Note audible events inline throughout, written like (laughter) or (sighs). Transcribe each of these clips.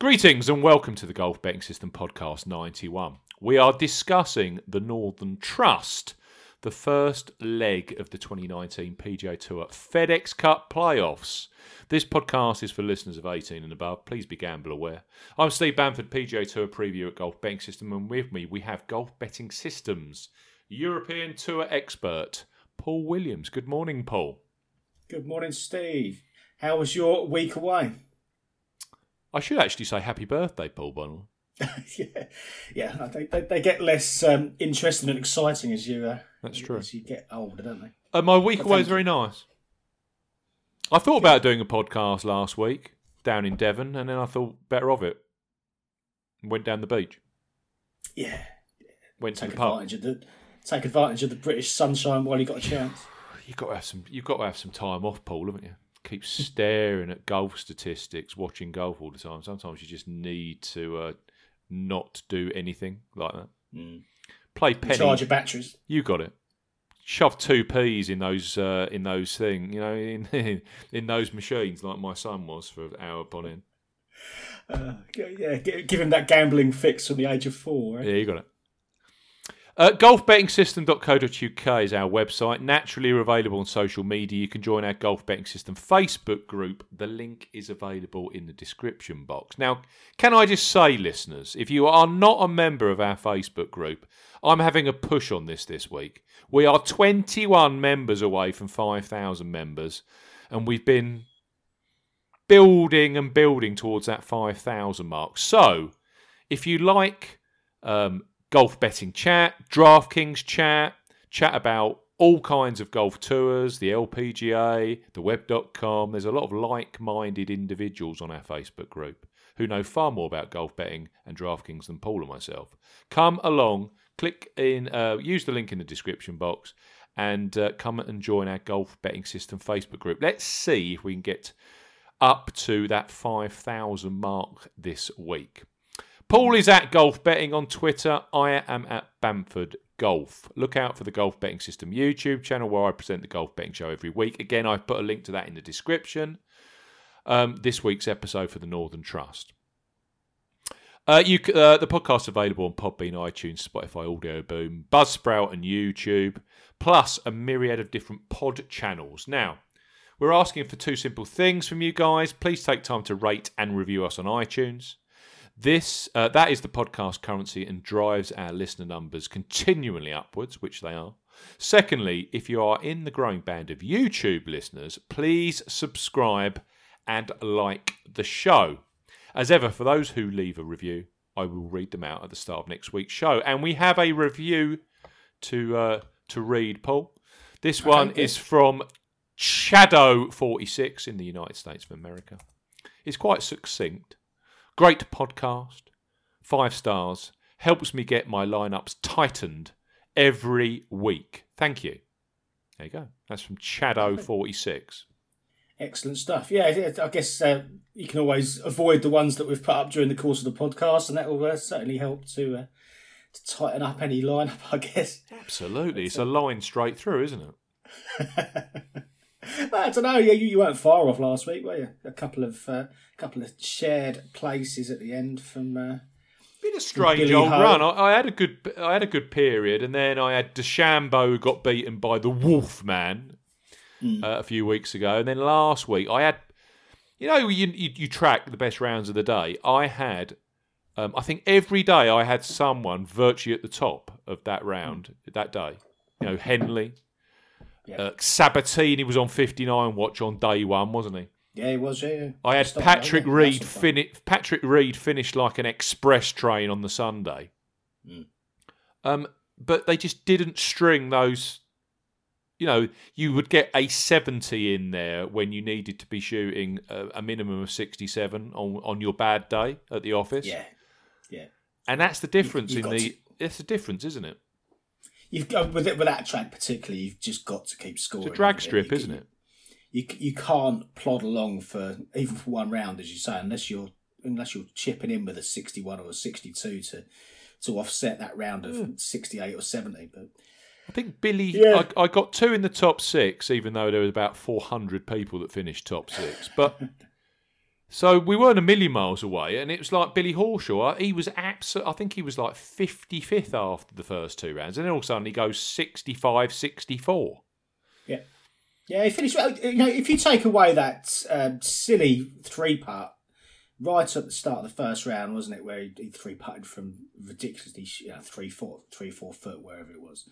Greetings and welcome to the Golf Betting System Podcast 91. We are discussing the Northern Trust, the first leg of the 2019 PGA Tour FedEx Cup playoffs. This podcast is for listeners of 18 and above. Please be gamble aware. I'm Steve Bamford, PGA Tour preview at Golf Betting System, and with me we have Golf Betting Systems European Tour expert Paul Williams. Good morning, Paul. Good morning, Steve. How was your week away? I should actually say happy birthday, Paul Bonnell. (laughs) yeah, yeah. They, they, they get less um, interesting and exciting as you uh, That's true. as you get older, don't they? Uh, my week away was very nice. I thought about doing a podcast last week down in Devon, and then I thought better of it. Went down the beach. Yeah, Went to take the pub. advantage of the take advantage of the British sunshine while you got a chance. (sighs) You got to have some. You've got to have some time off, Paul, haven't you? Keep staring at golf statistics, watching golf all the time. Sometimes you just need to uh, not do anything like that. Mm. Play penny. Charge your batteries. You got it. Shove two peas in those uh, in those thing, you know, in (laughs) in those machines like my son was for an hour upon end. Uh, yeah, gi- give him that gambling fix from the age of four. Right? Yeah, you got it. Uh, golfbettingsystem.co.uk is our website. Naturally, available on social media. You can join our Golf Betting System Facebook group. The link is available in the description box. Now, can I just say, listeners, if you are not a member of our Facebook group, I'm having a push on this this week. We are 21 members away from 5,000 members, and we've been building and building towards that 5,000 mark. So, if you like um, golf betting chat, DraftKings chat, chat about all kinds of golf tours, the LPGA, the web.com. There's a lot of like minded individuals on our Facebook group who know far more about golf betting and DraftKings than Paul and myself. Come along, click in, uh, use the link in the description box, and uh, come and join our Golf Betting System Facebook group. Let's see if we can get up to that 5,000 mark this week. Paul is at Golf Betting on Twitter. I am at Bamford Golf. Look out for the Golf Betting System YouTube channel where I present the Golf Betting Show every week. Again, I've put a link to that in the description. Um, this week's episode for the Northern Trust. Uh, you, uh, the podcast's available on Podbean, iTunes, Spotify, Audio Boom, Buzzsprout, and YouTube, plus a myriad of different pod channels. Now, we're asking for two simple things from you guys. Please take time to rate and review us on iTunes. This uh, that is the podcast currency and drives our listener numbers continually upwards, which they are. Secondly, if you are in the growing band of YouTube listeners, please subscribe and like the show. As ever, for those who leave a review, I will read them out at the start of next week's show. And we have a review to uh, to read, Paul. This one is from Shadow46 in the United States of America. It's quite succinct. Great podcast. Five stars. Helps me get my lineups tightened every week. Thank you. There you go. That's from Shadow46. Excellent stuff. Yeah, I I guess uh, you can always avoid the ones that we've put up during the course of the podcast, and that will uh, certainly help to uh, to tighten up any lineup. (laughs) I guess. Absolutely. It's a line straight through, isn't it? (laughs) (laughs) I don't know. Yeah, you, you weren't far off last week, were you? A couple of uh, couple of shared places at the end from. Uh, Been a strange old Ho. run. I, I had a good, I had a good period, and then I had DeChambeau who got beaten by the Wolfman Hmm. uh, a few weeks ago, and then last week I had, you know, you you, you track the best rounds of the day. I had, um, I think every day I had someone virtually at the top of that round that day. You know, Henley, Yeah. uh, Sabbatini was on fifty nine watch on day one, wasn't he? yeah, it was. Yeah, I had Stop Patrick. Reed That's fini- Patrick Reed finished like an express train on the Sunday. Mm. Um, but they just didn't string those. You know, you would get a seventy in there when you needed to be shooting a, a minimum of sixty-seven on on your bad day at the office. yeah, yeah. and that's the difference you've in the. to- It's the difference, isn't it? You've got with it with that track particularly. You've just got to keep scoring. It's a drag strip, You- isn't it? You you can't plod along for even for one round, as you say, unless you're unless you're chipping in with a sixty-one or a sixty-two to to offset that round of Hmm. sixty-eight or seventy. But I think Billy. Yeah. I, I got two in the top six, even though there was about four hundred people that finished top six. But (laughs) So we weren't a million miles away, and it was like Billy Horschel. He was absolute. I think he was like 55th after the first two rounds, and then all of a sudden he goes 65, 64. Yeah, yeah. He finished. You know, if you take away that um, silly three putt right at the start of the first round, wasn't it, where he, he three putted from ridiculously you know, three four three four foot wherever it was.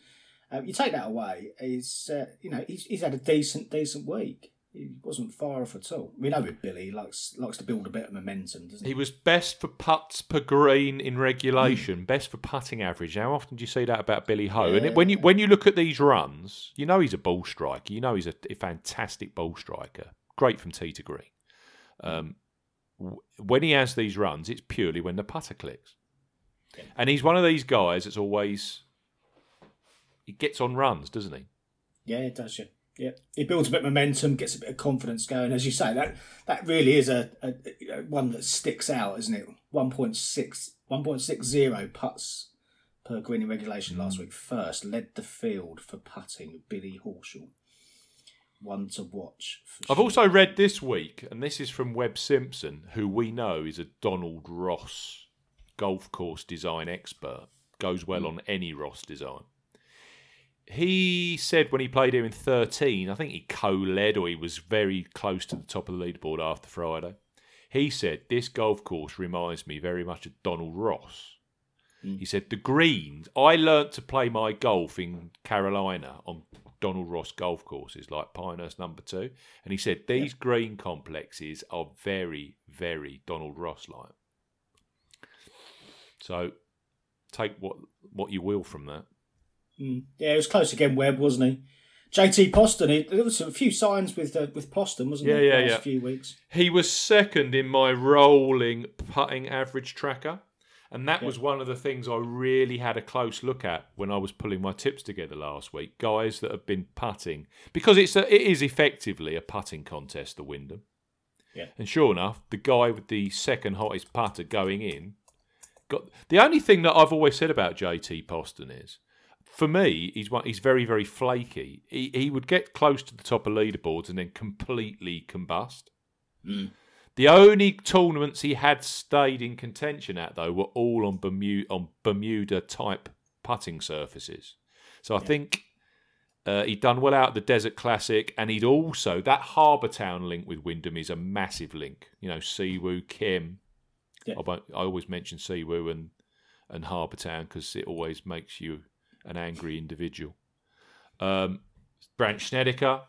Um, you take that away, he's uh, you know he's, he's had a decent decent week. He wasn't far off at all. We know with Billy, he likes likes to build a bit of momentum, doesn't he? He was best for putts per green in regulation, mm. best for putting average. How often do you see that about Billy Ho? Yeah. And it, when you when you look at these runs, you know he's a ball striker. You know he's a, a fantastic ball striker. Great from tee to green. Um, when he has these runs, it's purely when the putter clicks. Yeah. And he's one of these guys that's always he gets on runs, doesn't he? Yeah, it does. Yeah. Yeah, he builds a bit of momentum, gets a bit of confidence going. As you say, that that really is a, a, a one that sticks out, isn't it? 1.6, 1.60 putts per green in regulation last week. First led the field for putting, Billy Horschel. One to watch. I've sure. also read this week, and this is from Webb Simpson, who we know is a Donald Ross golf course design expert. Goes well mm. on any Ross design he said when he played here in 13, I think he co led or he was very close to the top of the leaderboard after Friday. He said, This golf course reminds me very much of Donald Ross. Mm. He said, The greens, I learnt to play my golf in Carolina on Donald Ross golf courses like Pinehurst number two. And he said, These yeah. green complexes are very, very Donald Ross like. So take what, what you will from that. Mm. Yeah, it was close again. Webb wasn't he? JT Poston. He, there was a few signs with uh, with Poston, wasn't yeah, there? Yeah, yeah. Few weeks. He was second in my rolling putting average tracker, and that yeah. was one of the things I really had a close look at when I was pulling my tips together last week. Guys that have been putting because it's a, it is effectively a putting contest. The Wyndham. Yeah. And sure enough, the guy with the second hottest putter going in got the only thing that I've always said about JT Poston is for me, he's one, he's very very flaky. He he would get close to the top of leaderboards and then completely combust. Mm. The only tournaments he had stayed in contention at though were all on Bermuda on Bermuda type putting surfaces. So I yeah. think uh, he'd done well out the Desert Classic, and he'd also that Harbour Town link with Wyndham is a massive link. You know, Siwoo Kim. Yeah. I, I always mention Siwoo and and Harbour Town because it always makes you an angry individual. Um, Brandt Snedeker.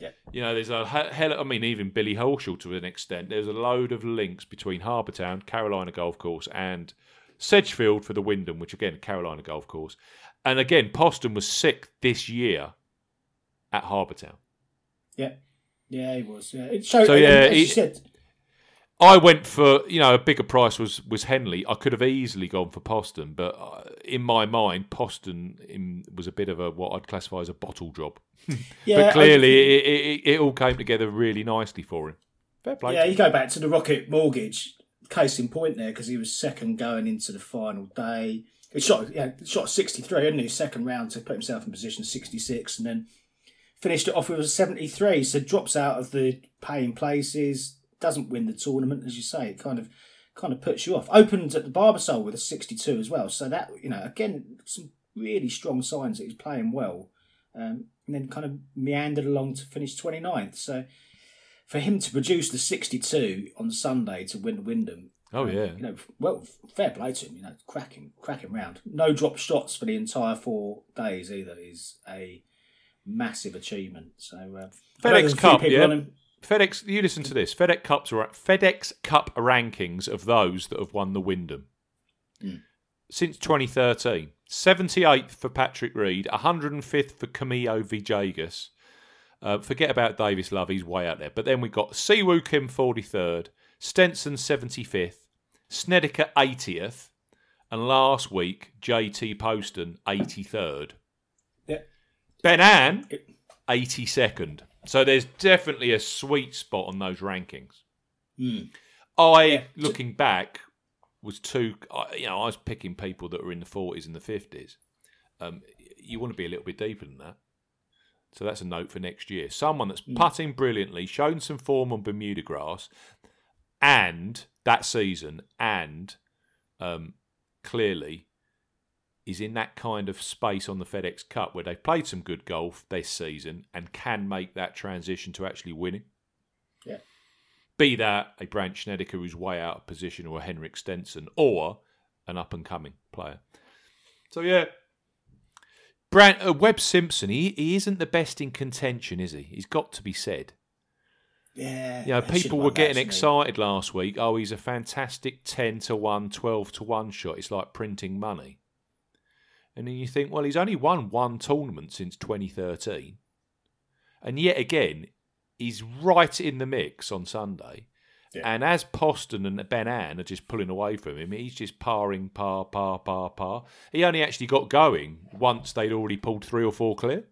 Yeah. You know, there's a hell. I mean, even Billy Horschel to an extent. There's a load of links between Harbour Town, Carolina Golf Course, and Sedgefield for the Wyndham, which again, Carolina Golf Course. And again, Poston was sick this year at Harbour Town. Yeah. Yeah, he was. Yeah. It showed, so, yeah, he, said, I went for you know a bigger price was was Henley. I could have easily gone for Poston, but uh, in my mind, Poston in, was a bit of a what I'd classify as a bottle job. (laughs) Yeah, but clearly, it, it, it, all came together really nicely for him. Fair play. Yeah, you go back to the Rocket Mortgage case in point there because he was second going into the final day. He shot yeah shot sixty three, didn't he? Second round to put himself in position sixty six, and then finished it off with a seventy three. So drops out of the paying places doesn't win the tournament, as you say, it kind of kind of puts you off. Opened at the Barbasol with a 62 as well, so that you know again some really strong signs that he's playing well, um, and then kind of meandered along to finish 29th. So for him to produce the 62 on Sunday to win Wyndham. Oh um, yeah, you know, well, fair play to him. You know, cracking, cracking round. No drop shots for the entire four days either is a massive achievement. So uh, FedEx Cup, yeah. FedEx, you listen to this. FedEx Cups are FedEx Cup rankings of those that have won the Wyndham mm. since 2013. 78th for Patrick Reed, 105th for Camilo Villegas. Uh, forget about Davis Love, he's way out there. But then we got Siwoo Kim 43rd, Stenson 75th, Snedeker 80th, and last week JT Poston 83rd. Yeah. Ben An 82nd. So there's definitely a sweet spot on those rankings. Mm. I, yeah. looking back, was too. You know, I was picking people that were in the 40s and the 50s. Um, you want to be a little bit deeper than that. So that's a note for next year. Someone that's mm. putting brilliantly, shown some form on Bermuda grass. and that season, and um, clearly is in that kind of space on the FedEx Cup where they've played some good golf this season and can make that transition to actually winning. Yeah. Be that a Brandt Snedeker who's way out of position or a Henrik Stenson or an up and coming player. So, yeah. Brandt, uh, Webb Simpson, he, he isn't the best in contention, is he? He's got to be said. Yeah. You know, people were getting excited last week. Oh, he's a fantastic 10 to 1, 12 to 1 shot. It's like printing money. And then you think, well, he's only won one tournament since 2013. And yet again, he's right in the mix on Sunday. Yeah. And as Poston and Ben An are just pulling away from him, he's just parring, par, par, par, par. He only actually got going once they'd already pulled three or four clear.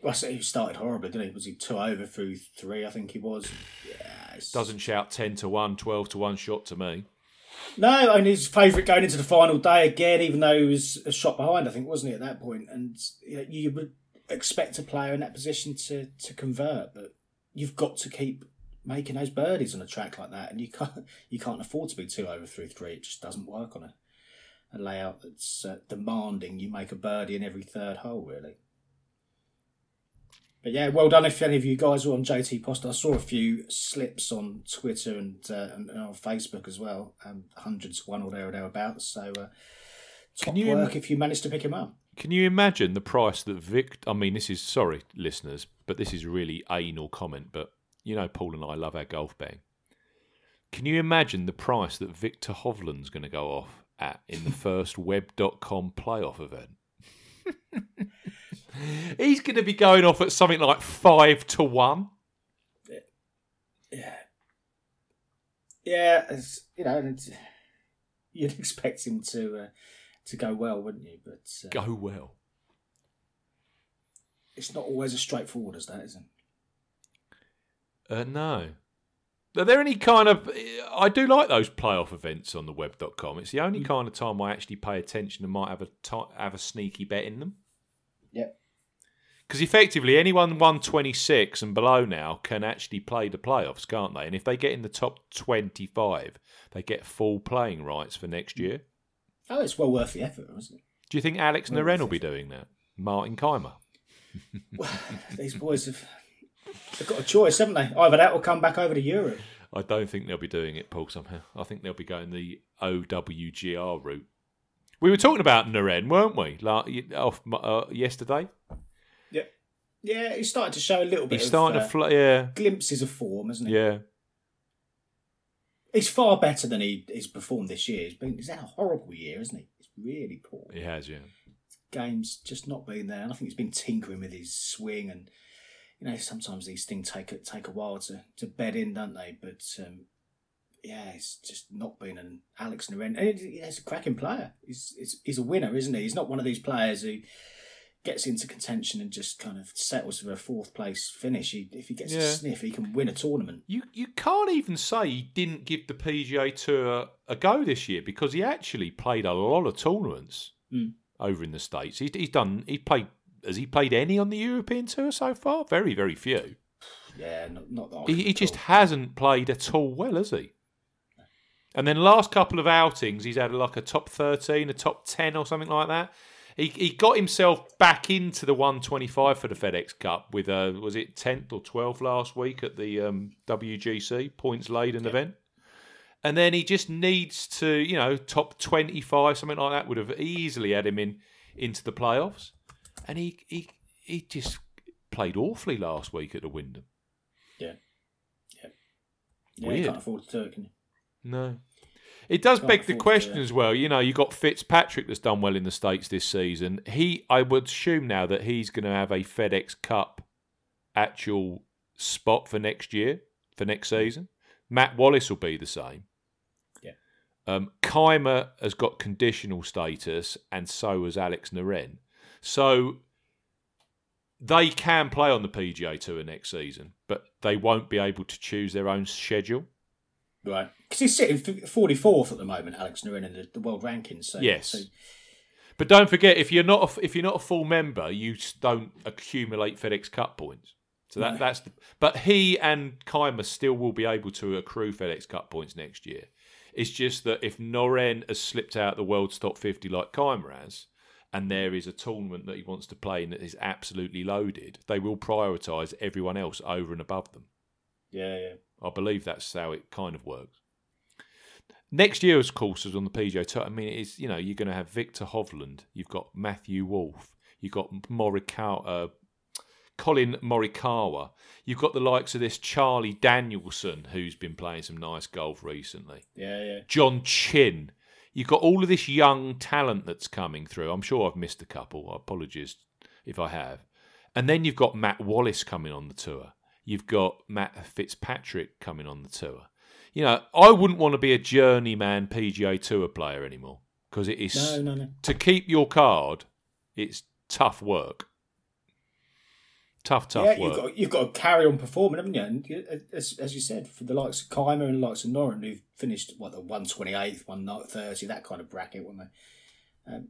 Well, so he started horribly, didn't he? Was he two over through three? I think he was. Yeah, it's- Doesn't shout 10 to 1, 12 to 1 shot to me. No, and his favourite going into the final day again, even though he was a shot behind, I think, wasn't he, at that point? And you, know, you would expect a player in that position to, to convert, but you've got to keep making those birdies on a track like that, and you can't (laughs) you can't afford to be two over through three. It just doesn't work on a, a layout that's uh, demanding you make a birdie in every third hole, really. But yeah, well done if any of you guys were on JT Post. I saw a few slips on Twitter and, uh, and, on Facebook as well. Um, hundreds, one or there or thereabouts. So uh, top you work im- if you managed to pick him up. Can you imagine the price that Vic? I mean, this is sorry, listeners, but this is really anal comment. But you know, Paul and I love our golf betting. Can you imagine the price that Viktor Hovland's going to go off at in the (laughs) first Web.com playoff event? (laughs) He's going to be going off at something like five to one. Yeah, yeah. It's, you know, it's, you'd expect him to uh, to go well, wouldn't you? But uh, Go well. it's not always as straightforward as that, is it? Uh, no. Are there any kind of. I do like those playoff events on the web.com. It's the only kind of time I actually pay attention and might have a, have a sneaky bet in them. Yep. Because effectively, anyone 126 and below now can actually play the playoffs, can't they? And if they get in the top 25, they get full playing rights for next year. Oh, it's well worth the effort, isn't it? Do you think Alex Well, Noren will be doing that? Martin Kaymer? Well, (laughs) these boys have they've got a choice, haven't they? Either that or come back over to Europe. I don't think they'll be doing it, Paul, somehow. I think they'll be going the OWGR route. We were talking about Noren, weren't we? Like, off, uh, yesterday? Yeah. He's starting to show a little bit. He's of, starting uh, to fly. Yeah. glimpses of form, isn't he? Yeah. He's far better than he, he's performed this year. He's been he's had a horrible year, isn't he? It's really poor. He has, yeah. Game's just not been there, and I think he's been tinkering with his swing, and you know sometimes these things take a, take a while to, to bed in, don't they? But um, yeah, it's just not been an Alex Noren. And he's a cracking player. He's, he's he's a winner, isn't he? He's not one of these players who gets into contention and just kind of settles for a fourth place finish. He, if he gets Yeah. a sniff, he can win a tournament. You you can't even say he didn't give the PGA Tour a go this year because he actually played a lot of tournaments Mm. over in the states. He's, he's done. He played. Has he played any on the European Tour so far? Very very few. Yeah, not, not that I He, he just hasn't played at all well, has he? And then last couple of outings, he's had like a top thirteen, a top ten, or something like that. He he got himself back into the one twenty five for the FedEx Cup with a was it tenth or twelfth last week at the um, WGC points laden event. And then he just needs to, you know, top twenty five, something like that would have easily had him in into the playoffs. And he he he just played awfully last week at the Wyndham. Yeah, yeah Weird. you can't afford to do it, can you? No. It does beg the question as well. You know, you got Fitzpatrick that's done well in the States this season. He, I would assume now that he's going to have a FedEx Cup actual spot for next year, for next season. Matt Wallace will be the same. Yeah. Um, Kaymer has got conditional status, and so has Alex Noren. So they can play on the PGA Tour next season, but they won't be able to choose their own schedule. Right. Because he's sitting forty fourth at the moment, Alex Noren, in the, the world rankings. So, Yes. So, But don't forget, if you're not a, if you're not a full member, you don't accumulate FedEx Cup points. So that that's the, but he and Kaymer still will be able to accrue FedEx Cup points next year. It's just that if Noren has slipped out the world's top fifty like Kaymer has, and there is a tournament that he wants to play in that is absolutely loaded, they will prioritise everyone else over and above them. Yeah, yeah. I believe that's how it kind of works. Next year's courses on the PGA Tour, I mean, it's you know you're going to have Viktor Hovland, you've got Matthew Wolff, you've got Morikawa, uh, Collin Morikawa, you've got the likes of this Charlie Danielson who's been playing some nice golf recently. Yeah, yeah. John Chin, you've got all of this young talent that's coming through. I'm sure I've missed a couple. Apologies if I have. And then you've got Matt Wallace coming on the tour. You've got Matt Fitzpatrick coming on the tour. You know, I wouldn't want to be a journeyman PGA Tour player anymore because it is No, no, no. to keep your card. It's tough work. Tough, tough yeah, work. you've got you've got to carry on performing, haven't you? And as, as you said, for the likes of Kaymer and the likes of Noren, who've finished what the one twenty eighth, one thirty, that kind of bracket, weren't they? Um,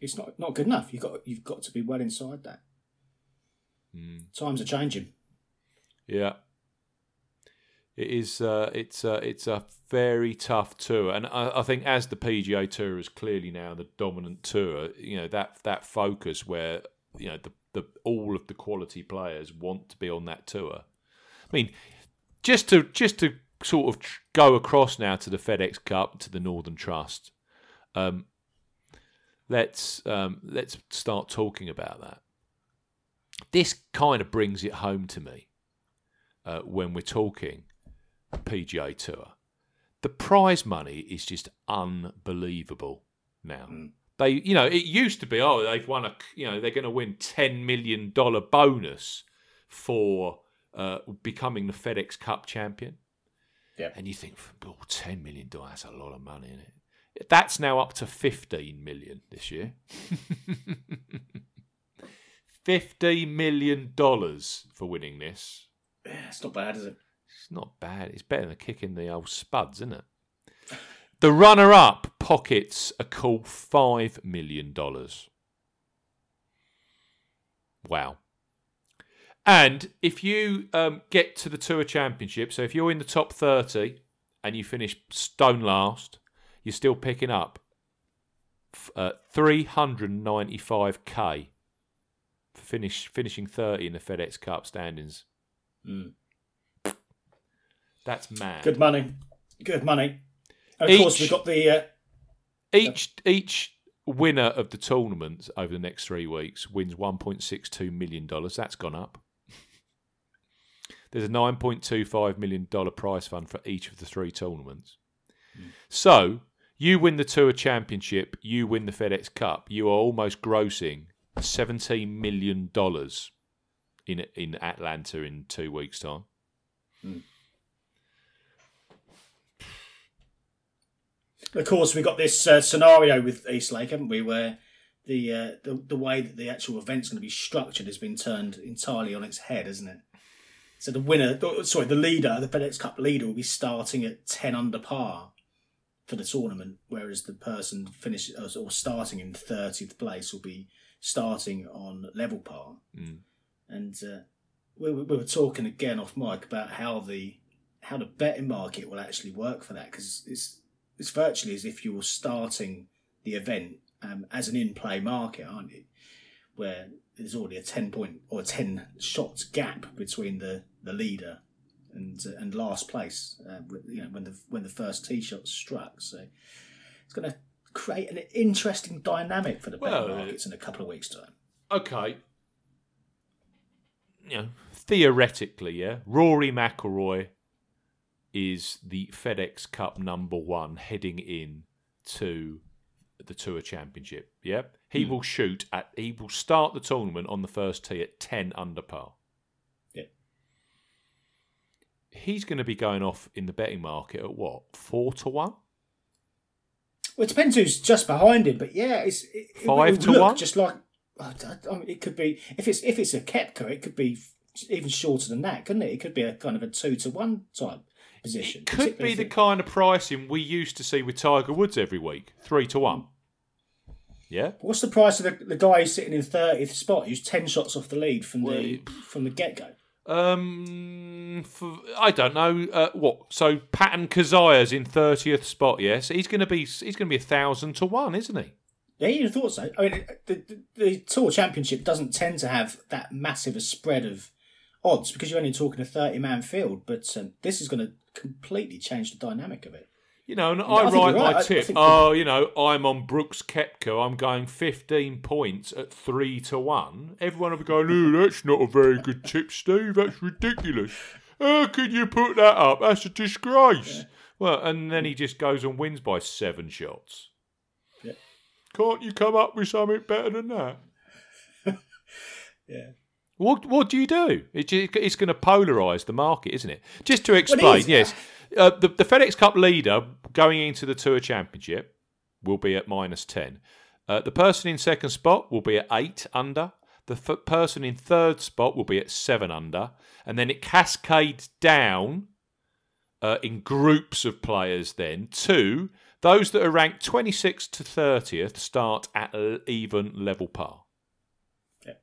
it's not not good enough. You've got you've got to be well inside that. Mm. Times are changing. Yeah. It is. Uh, it's. Uh, it's a very tough tour, and I, I think as the PGA Tour is clearly now the dominant tour, you know that that focus where you know the, the all of the quality players want to be on that tour. I mean, just to just to sort of go across now to the FedEx Cup to the Northern Trust. Um, let's um, let's start talking about that. This kind of brings it home to me uh, when we're talking PGA Tour. The prize money is just unbelievable now. Mm. They, you know, it used to be, oh, they've won a, you know, they're going to win ten million dollar bonus for uh, becoming the FedEx Cup champion. Yeah. And you think, oh, $10 million, that's a lot of money, isn't it? That's now up to 15 million this year. (laughs) $50 million for winning this. Yeah, it's not bad, is it? Not bad. It's better than kicking the old spuds, isn't it? The runner up pockets a cool $5 million. Wow. And if you um, get to the Tour Championship, so if you're in the top 30 and you finish stone last, you're still picking up uh, 395k for finish, finishing 30 in the FedEx Cup standings. Mm. That's mad. Good money. Good money. And of course, we've got the. Uh, Each each winner of the tournament over the next three weeks wins one point six two million dollars. That's gone up. There's a nine point two five million dollar prize fund for each of the three tournaments. So you win the Tour Championship, you win the FedEx Cup. You are almost grossing seventeen million dollars in in Atlanta in two weeks' time. Of course, we've got this uh, scenario with East Lake, haven't we, where the, uh, the the way that the actual event's going to be structured has been turned entirely on its head, hasn't it? So the winner, sorry, the leader, the FedEx Cup leader, will be starting at ten under par for the tournament, whereas the person finishing or starting in thirtieth place will be starting on level par. Mm. And uh, we, were- we were talking again off mic about how the how the betting market will actually work for that because it's it's virtually as if you were starting the event um, as an in-play market, aren't you? Where there's already a ten point or ten shots gap between the, the leader and uh, and last place. Uh, you know when the when the first tee shot struck, so it's going to create an interesting dynamic for the betting Well, markets in a couple of weeks' time. okay, you know, theoretically, yeah, Rory McIlroy is the FedEx Cup number one heading in to the Tour Championship. Yeah, he hmm. will shoot at. He will start the tournament on the first tee at ten under par. Yeah. He's going to be going off in the betting market at what four to one. Well, it depends who's just behind him, but yeah, it's it, it Five would to one? Just like I I mean, it could be if it's if it's a Koepka, it could be even shorter than that, couldn't it? It could be a kind of a two to one type position. It could be the it- kind of pricing we used to see with Tiger Woods every week, three to one. Yeah. What's the price of the, the guy who's sitting in thirtieth spot, who's ten shots off the lead from Well, the from the get go? Um, for, I don't know uh, what. So Patton Kizzire's in thirtieth spot. Yes, he's going to be. He's going to be a thousand to one, isn't he? Yeah, you'd have thought so. I mean, the, the, the Tour Championship doesn't tend to have that massive a spread of odds because you're only talking a 30 man field, but um, this is going to completely change the dynamic of it. You know, and I I, write right. My tip. oh, you know, I'm on Brooks Koepka. I'm going 15 points at three to one. Everyone will be going, "Oh, that's not a very good tip, Steve. That's ridiculous. How can you put that up? That's a disgrace." Well, and then he just goes and wins by seven shots. Yeah. Can't you come up with something better than that? (laughs) Yeah. What what do you do? It, ju- it's going to polarise the market, isn't it? Just to explain, yes, uh, the, the FedEx Cup leader going into the Tour Championship will be at minus ten. Uh, the person in second spot will be at eight under. The f- person in third spot will be at seven under, and then it cascades down uh, in groups of players. Then to those that are ranked twenty sixth to thirtieth start at even level par. Yeah.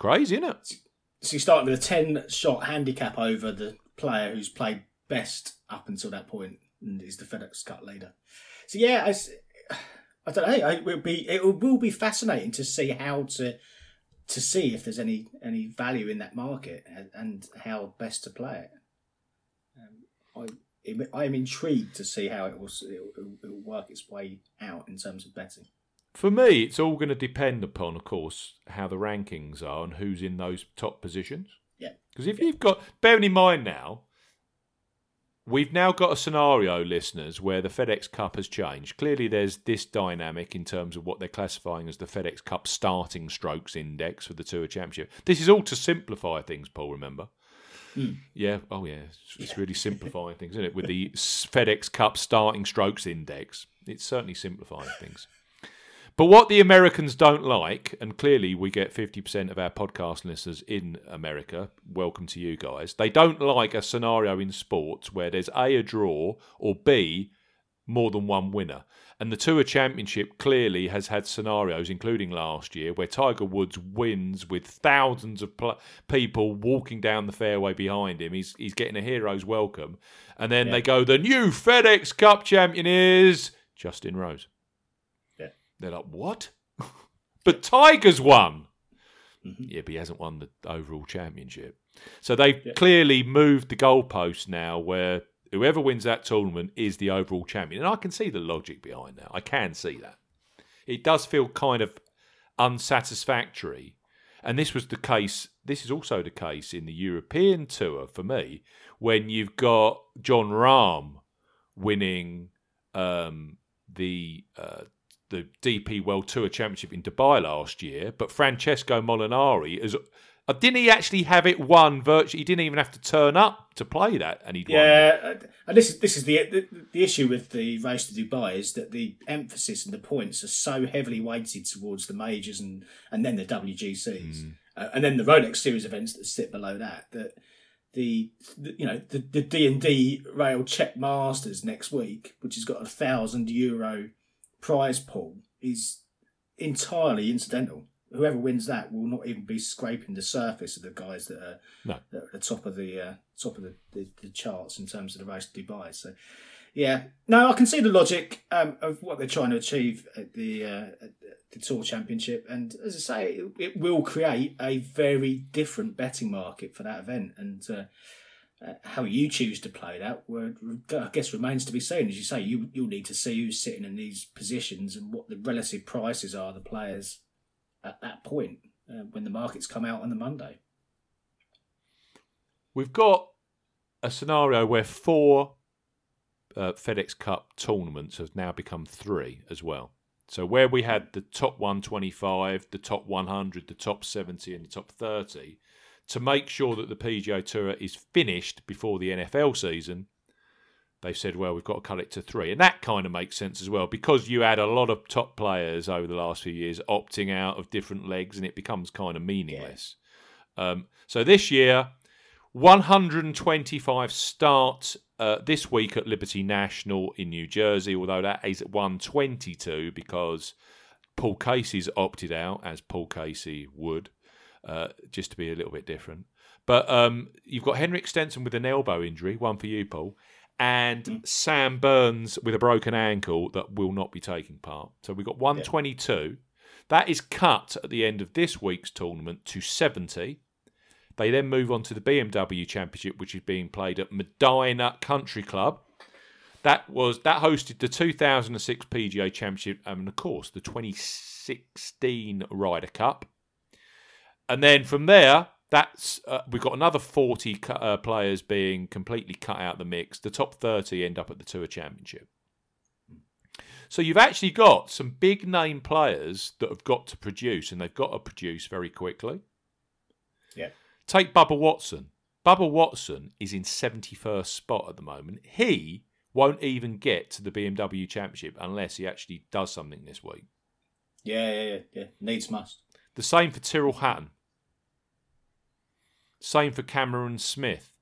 Crazy, isn't it? So you start with a 10 shot handicap over the player who's played best up until that point and is the FedEx Cup leader. So yeah, I (sighs) don't know. It will be it will be fascinating to see how to to see if there's any any value in that market and, and how best to play it. Um, I I am intrigued to see how it will, it will work its way out in terms of betting. For me, it's all going to depend upon, of course, how the rankings are and who's in those top positions. Yeah. Because if you've got, bearing in mind now, we've now got a scenario, listeners, where the FedEx Cup has changed. Clearly, there's this dynamic in terms of what they're classifying as the FedEx Cup starting strokes index for the Tour Championship. This is all to simplify things, Paul, remember? Hmm. Yeah, oh yeah, it's, it's really simplifying (laughs) things, isn't it? With the FedEx Cup starting strokes index, it's certainly simplifying things. But what the Americans don't like, and clearly we get 50% of our podcast listeners in America, welcome to you guys. They don't like a scenario in sports where there's A, a draw, or B, more than one winner. And the Tour Championship clearly has had scenarios, including last year, where Tiger Woods wins with thousands of pl- people walking down the fairway behind him. He's he's getting a hero's welcome, and then they go, "The new FedEx Cup champion is Justin Rose." They're like, "What?" (laughs) but Tiger's won. Yeah, but he hasn't won the overall championship. So they've Yeah. clearly moved the goalpost now where whoever wins that tournament is the overall champion. And I can see the logic behind that. I can see that. It does feel kind of unsatisfactory. And this was the case, this is also the case in the European tour for me, when you've got Jon Rahm winning um, the uh, the DP World Tour Championship in Dubai last year, but Francesco Molinari is. Uh, didn't he actually have it won virtually? He didn't even have to turn up to play that, and won. Yeah, uh, and this is this is the, the the issue with the race to Dubai is that the emphasis and the points are so heavily weighted towards the majors and and then the WGCs uh, and then the Rolex Series events that sit below that that the, the you know the the D and D Real Czech Masters next week, which has got a thousand euro prize pool, is entirely incidental. Whoever wins that will not even be scraping the surface of the guys that are No. at the top of the uh, top of the, the, the charts in terms of the race to Dubai. So, yeah, no, I can see the logic um, of what they're trying to achieve at the uh, at the Tour Championship, and as I say, it, it will create a very different betting market for that event, and. Uh, uh, how you choose to play that, I guess, remains to be seen. As you say, you you'll need to see who's sitting in these positions and what the relative prices are the players at that point uh, when the markets come out on the Monday. We've got a scenario where four uh, FedEx Cup tournaments have now become three as well. So where we had the top 125, the top 100, the top 70, and the top 30, to make sure that the PGA Tour is finished before the NFL season, they've said, well, we've got to cut it to three. And that kind of makes sense as well because you had a lot of top players over the last few years opting out of different legs and it becomes kind of meaningless. Um, so this year, 125 start uh, this week at Liberty National in New Jersey, although that is at 122 because Paul Casey's opted out, as Paul Casey would. Uh, just to be a little bit different. But um, you've got Henrik Stenson with an elbow injury, one for you, Paul, and Mm. Sam Burns with a broken ankle that will not be taking part. So we've got 122. That is cut at the end of this week's tournament to 70. They then move on to the BMW Championship, which is being played at Medinah Country Club. That was that hosted the 2006 PGA Championship and of course the 2016 Ryder Cup. And then from there, that's uh, we've got another 40 cu- uh, players being completely cut out of the mix. The top 30 end up at the Tour Championship. So you've actually got some big name players that have got to produce, and they've got to produce very quickly. Yeah. Take Bubba Watson. Bubba Watson is in 71st spot at the moment. He won't even get to the BMW Championship unless he actually does something this week. Yeah, yeah, yeah, yeah. Needs must. The same for Tyrrell Hatton. Same for Cameron Smith,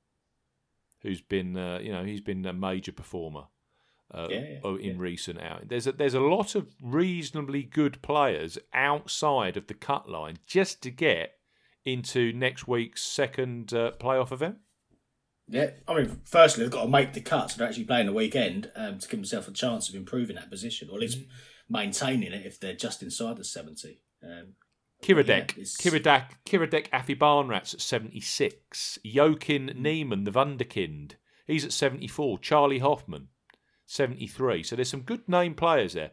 who's been, uh, you know, he's been a major performer uh, Yeah, yeah, in yeah. recent out. There's a, there's a lot of reasonably good players outside of the cut line just to get into next week's second uh, playoff event. Yeah, I mean, firstly, they've got to make the cut, so they're actually playing the weekend um, to give themselves a chance of improving that position, or at least maintaining it if they're just inside the 70. Um, Kiradech, Yeah, Kiradech, Kiradech Afi Barnrat's at 76. Joaquin Niemann, the Wunderkind, he's at 74. Charley Hoffman, 73. So there's some good name players there.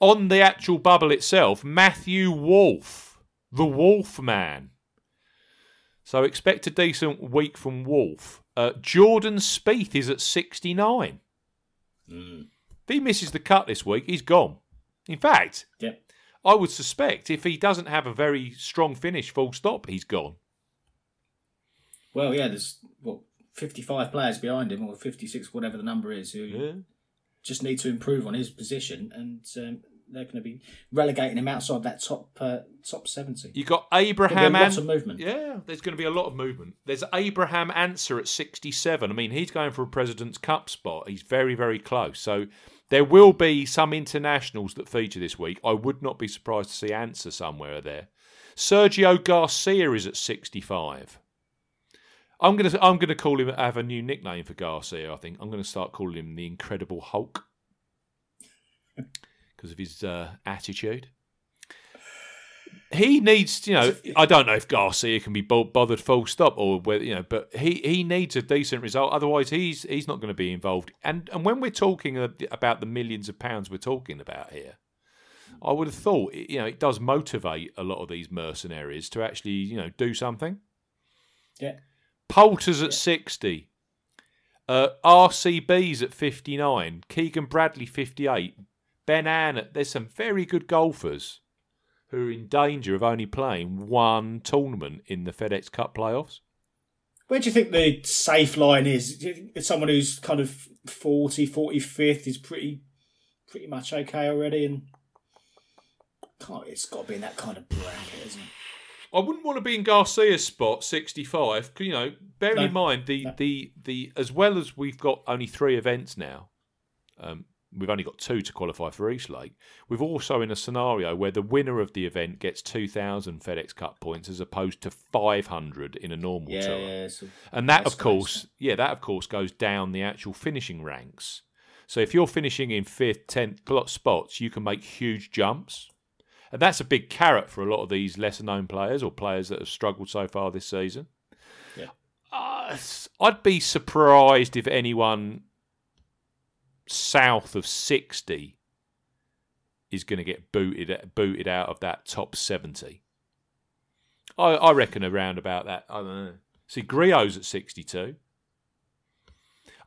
On the actual bubble itself, Matthew Wolff, the Wolf Man. So expect a decent week from Wolff. Uh, Jordan Spieth is at 69. mm, If he misses the cut this week, he's gone. In fact, yeah. I would suspect if he doesn't have a very strong finish, full stop, he's gone. Well, yeah, there's, what, 55 players behind him, or 56, whatever the number is, who Yeah. just need to improve on his position, and um, they're going to be relegating him outside that top uh, top 70. You got Abraham. lots An- movement. yeah, there's going to be a lot of movement. There's Abraham Ancer at 67. I mean, he's going for a President's Cup spot. He's very, very close. So there will be some internationals that feature this week. I would not be surprised to see Ancer somewhere there. Sergio Garcia is at 65. I'm gonna I'm gonna call him have a new nickname for Garcia. I think I'm gonna start calling him the Incredible Hulk (laughs) because of his uh, attitude. He needs, you know, I don't know if Garcia can be bothered full stop or whether you know, but he, he needs a decent result. Otherwise, he's he's not going to be involved. And and when we're talking about the millions of pounds we're talking about here, I would have thought you know it does motivate a lot of these mercenaries to actually you know do something. Yeah. Poulter's at 60. Uh, RCB's at 59. Keegan Bradley, 58. Ben An, there's some very good golfers who are in danger of only playing one tournament in the FedEx Cup playoffs. Where do you think the safe line is? Someone who's kind of 40, 45th is pretty pretty much okay already? And can't, it's got to be in that kind of bracket, isn't it? I wouldn't want to be in Garcia's spot, sixty-five. You know, bearing in mind the, No. the the as well as we've got only three events now. Um, we've only got two to qualify for East Lake. We've also in a scenario where the winner of the event gets 2,000 FedEx Cup points as opposed to 500 in a normal Yeah, tour. yeah. So And that, of course, yeah, that of course goes down the actual finishing ranks. So if you're finishing in fifth, tenth pl- spots, you can make huge jumps, and that's a big carrot for a lot of these lesser-known players or players that have struggled so far this season. Yeah. Uh, I'd be surprised if anyone south of sixty is going to get booted booted out of that top seventy. I, I reckon around about that. I don't know. See, Griot's at 62.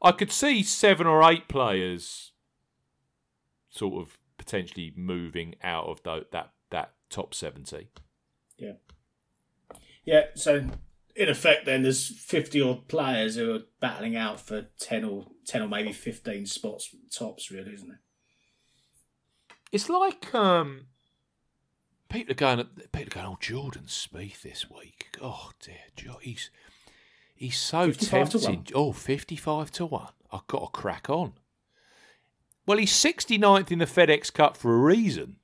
I could see seven or eight players sort of potentially moving out of tho- that, that top 70. Yeah. yeah, so in effect, then there's 50 odd players who are battling out for 10 or 10 or maybe 15 spots tops, really, isn't it? It's like um, people are going, people are going, oh, Jordan Spieth this week. Oh, dear. He's, he's so 55 to tempting. Oh, 55 to 1. I've got to crack on. Well, he's 69th in the FedEx Cup for a reason.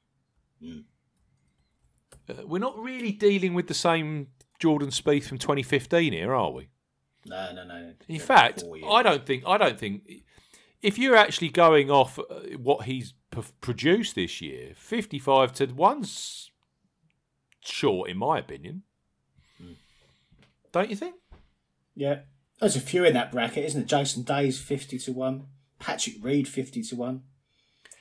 Mm. Uh, we're not really dealing with the same Jordan Spieth from 2015 here, are we? No, no, no. In fact, I don't think I don't think if you're actually going off uh, what he's produced this year, 55 to one's short, in my opinion. Hmm. Don't you think? Yeah, there's a few in that bracket, isn't it? Jason Day's fifty to one, Patrick Reed fifty to one.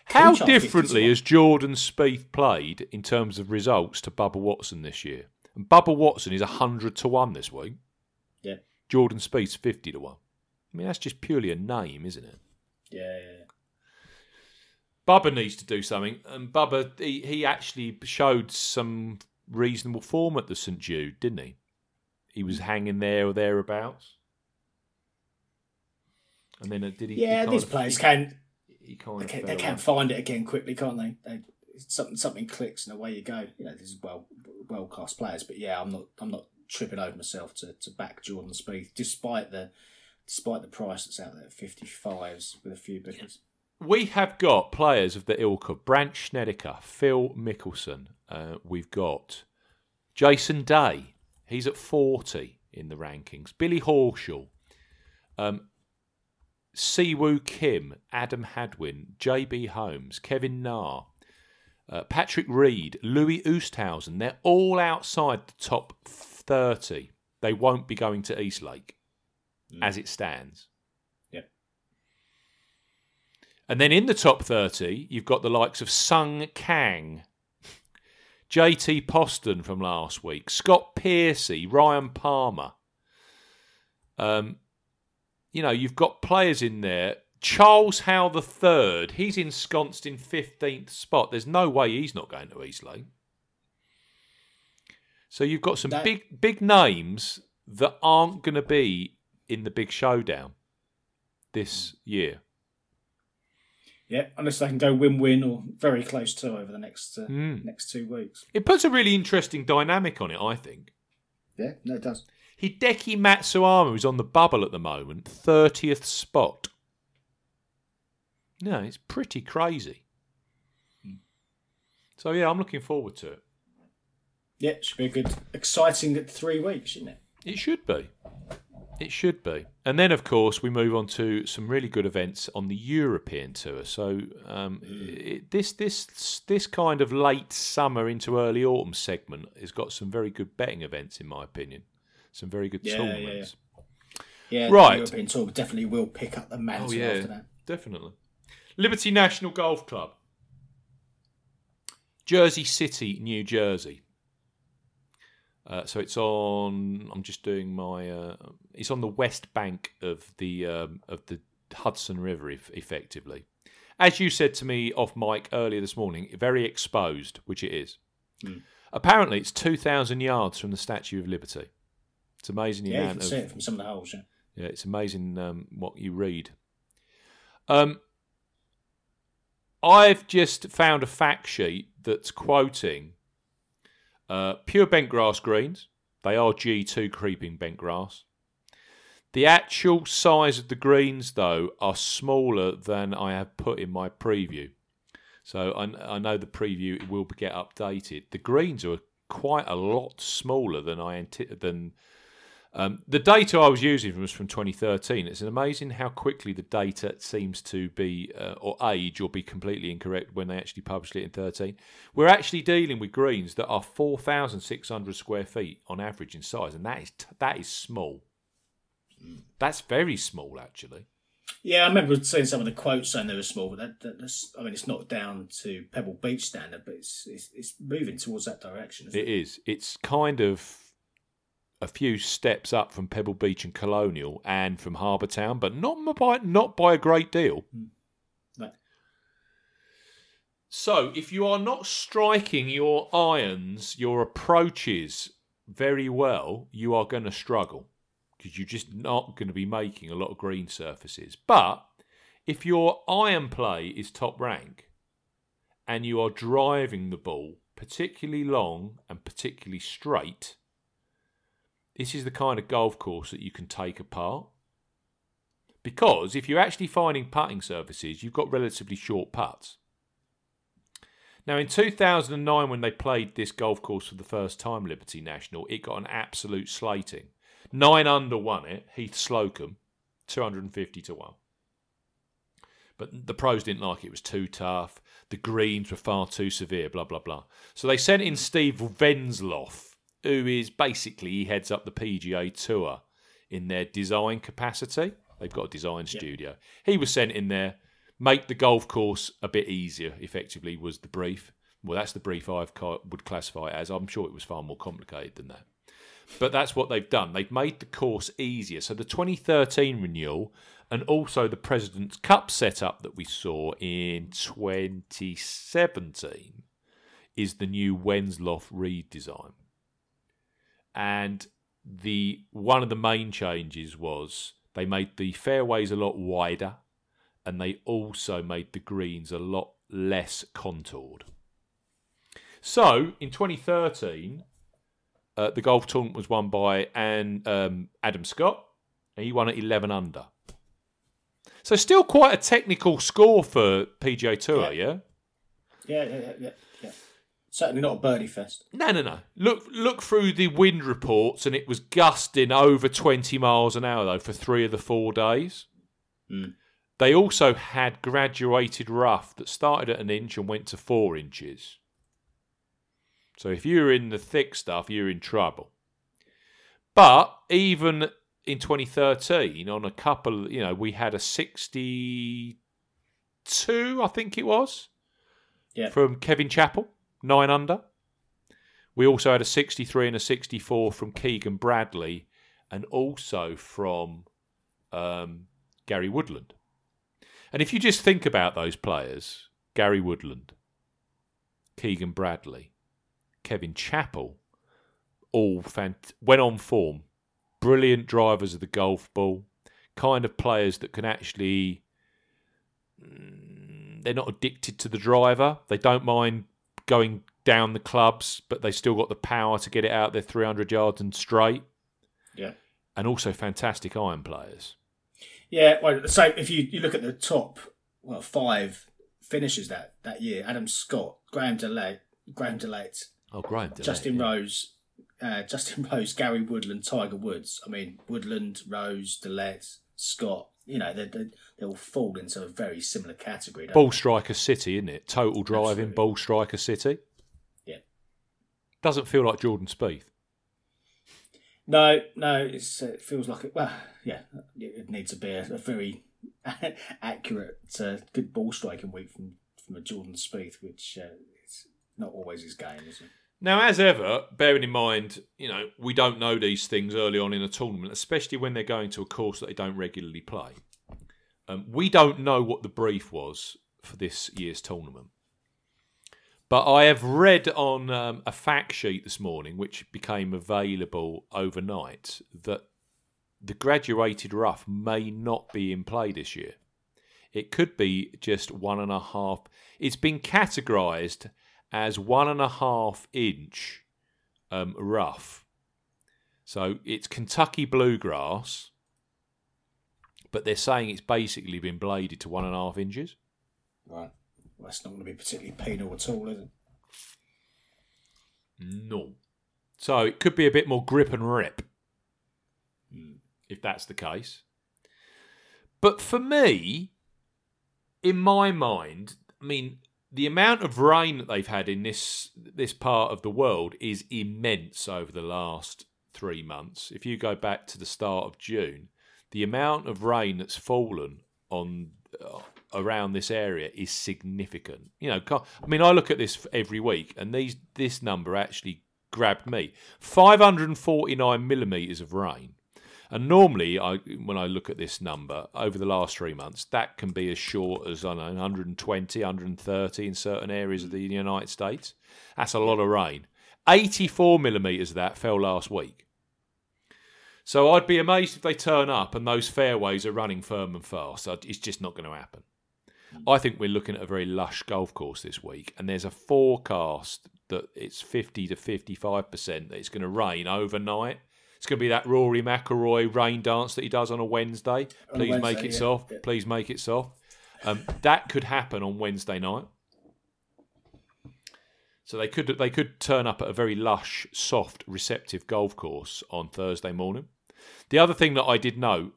How Kuchar 50 to differently has Jordan Spieth played in terms of results to Bubba Watson this year? And Bubba Watson is 100 to 1 this week. Jordan Spieth's 50 to 1. I mean, that's just purely a name, isn't it? yeah, yeah. Bubba needs to do something, and Bubba he, he actually showed some reasonable form at the St Jude, didn't he? He was hanging there or thereabouts, and then did he? Yeah, he these of- players he- can He kind they can, they can find it again quickly, can't they? they something something clicks and away you go. You know, there's well well class players, but yeah, I'm not I'm not tripping over myself to, to back Jordan Spieth despite the despite the price that's out there, fifty fives with a few bookers. We have got players of the ilk of Brandt Snedeker, Phil Mickelson. Uh, we've got Jason Day. He's at 40 in the rankings. Billy Horschel. Um, Siwoo Kim, Adam Hadwin, JB Holmes, Kevin Na, uh, Patrick Reed, Louis Oosthuizen. They're all outside the top 30. They won't be going to Eastlake as it stands. Yeah. And then in the top 30, you've got the likes of Sung Kang, (laughs) JT Poston from last week, Scott Piercy, Ryan Palmer. Um, you know, you've got players in there. Charles Howell the third, he's ensconced in 15th spot. There's no way he's not going to Eastlake. So you've got some That- big big names that aren't going to be in the big showdown this year. Yeah, unless they can go win win or very close to over the next uh, Mm. next two weeks. It puts a really interesting dynamic on it, I think. Yeah, no, it does. Hideki Matsuyama is on the bubble at the moment, 30th spot. No, it's pretty crazy. So, yeah, I'm looking forward to it. Yeah, it should be a good, exciting three weeks, shouldn't it? It should be. It should be. And then, of course, we move on to some really good events on the European tour. So, um, it, this this this kind of late summer into early autumn segment has got some very good betting events, in my opinion. Some very good Yeah, yeah, tournaments. Yeah, Right. The European Tour definitely will pick up the mantle Oh, yeah. after that. Definitely. Liberty National Golf Club. Jersey City, New Jersey. Uh, so it's on. I'm just doing my. Uh, it's on the west bank of the um, of the Hudson River, if, effectively. As you said to me off mic earlier this morning, very exposed, which it is. Apparently, it's two thousand yards from the Statue of Liberty. It's amazing Yeah, you can of see it from some of the holes. Yeah. yeah, it's amazing um, what you read. Um, I've just found a fact sheet that's quoting uh, pure bent grass greens. They are G2 creeping bent grass. The actual size of the greens, though, are smaller than I have put in my preview. So I, I know the preview will get updated. The greens are quite a lot smaller than I than um, the data I was using was from 2013. It's amazing how quickly the data seems to be, uh, or age, or be completely incorrect when they actually published it in 13. We're actually dealing with greens that are 4,600 square feet on average in size, and that is t- that is small. That's very small, actually. Yeah, I remember seeing some of the quotes saying they were small, but that, that, that's, I mean, it's not down to Pebble Beach standard, but it's it's, it's moving towards that direction. Isn't It it? is. It's kind of a few steps up from Pebble Beach and Colonial and from Harbour Town, but not by not by a great deal. Hmm. No. So, if you are not striking your irons, your approaches very well, you are going to struggle because you're just not going to be making a lot of green surfaces. But if your iron play is top rank and you are driving the ball particularly long and particularly straight, this is the kind of golf course that you can take apart. Because if you're actually finding putting surfaces, you've got relatively short putts. Now, in 2009, when they played this golf course for the first time, Liberty National, it got an absolute slating. Nine under won it, Heath Slocum, 250 to 1. But the pros didn't like it. It was too tough. The greens were far too severe, blah, blah, blah. So they sent in Steve Wenzloff, who is basically, he heads up the PGA Tour in their design capacity. They've got a design studio. He was sent in there, make the golf course a bit easier, effectively, was the brief. Well, that's the brief I would classify it as. I'm sure it was far more complicated than that. But that's what they've done. They've made the course easier. So the 2013 renewal and also the President's Cup setup that we saw in 2017 is the new Wenzloff Reed design. And the one of the main changes was they made the fairways a lot wider and they also made the greens a lot less contoured. So in 2013, uh, the golf tournament was won by and um, Adam Scott. And he won at 11 under. So still quite a technical score for PGA Tour, yeah. Yeah, yeah, yeah, yeah. Certainly not a birdie fest. No, no, no. Look, look through the wind reports, and it was gusting over 20 miles an hour though for three of the four days. Mm. They also had graduated rough that started at an inch and went to four inches. So if you're in the thick stuff, you're in trouble. But even in 2013, on a couple, you know, we had a 62, I think it was, yeah. from Kevin Chappell, nine under. We also had a 63 and a 64 from Keegan Bradley, and also from um, Gary Woodland. And if you just think about those players, Gary Woodland, Keegan Bradley, Kevin Chappell, all fant- went on form. Brilliant drivers of the golf ball, kind of players that can actually. Mm, they're not addicted to the driver. They don't mind going down the clubs, but they still got the power to get it out there 300 yards and straight. Yeah. And also fantastic iron players. Yeah, well, so if you, you look at the top, well, five finishes that, that year Adam Scott, Graham DeLaet, Graham DeLate, Oh, Graham DeLaet, Justin yeah. Rose, uh, (laughs) Justin Rose, Gary Woodland, Tiger Woods. I mean, Woodland, Rose, DeLette, Scott. You know, they they they all fall into a very similar category. Ball striker city, isn't it? Total driving Absolutely. ball striker city. Yeah. Doesn't feel like Jordan Spieth. No, no, it's, uh, it feels like it. Well, yeah, it needs to be a, a very (laughs) accurate, uh, good ball striking week from from a Jordan Spieth, which uh, is not always his game, is it? Now, as ever, bearing in mind, you know, we don't know these things early on in a tournament, especially when they're going to a course that they don't regularly play. Um, we don't know what the brief was for this year's tournament. But I have read on um, a fact sheet this morning, which became available overnight, that the graduated rough may not be in play this year. It could be just one and a half. It's been categorised as one and a half inch um, rough. So it's Kentucky bluegrass, but they're saying it's basically been bladed to one and a half inches. Right. Well, that's not going to be particularly penal at all, is it? No. So it could be a bit more grip and rip, if that's the case. But for me, in my mind, I mean, the amount of rain that they've had in this this part of the world is immense over the last three months. If you go back to the start of June, the amount of rain that's fallen on uh, around this area is significant. You know, I mean, I look at this every week, and these this number actually grabbed me: five hundred and forty nine millimeters of rain. And normally, I when I look at this number over the last three months, that can be as short as I don't know 120, 130 in certain areas of the mm. United States. That's a lot of rain. 84 millimeters of that fell last week. So I'd be amazed if they turn up and those fairways are running firm and fast. It's just not going to happen. Mm. I think we're looking at a very lush golf course this week, and there's a forecast that it's 50 to 55% that it's going to rain overnight. It's going to be that Rory McIlroy rain dance that he does on a Wednesday. On a Please make it yeah, soft. yeah. Please make it soft. Um, that could happen on Wednesday night. So they could they could turn up at a very lush, soft, receptive golf course on Thursday morning. The other thing that I did note,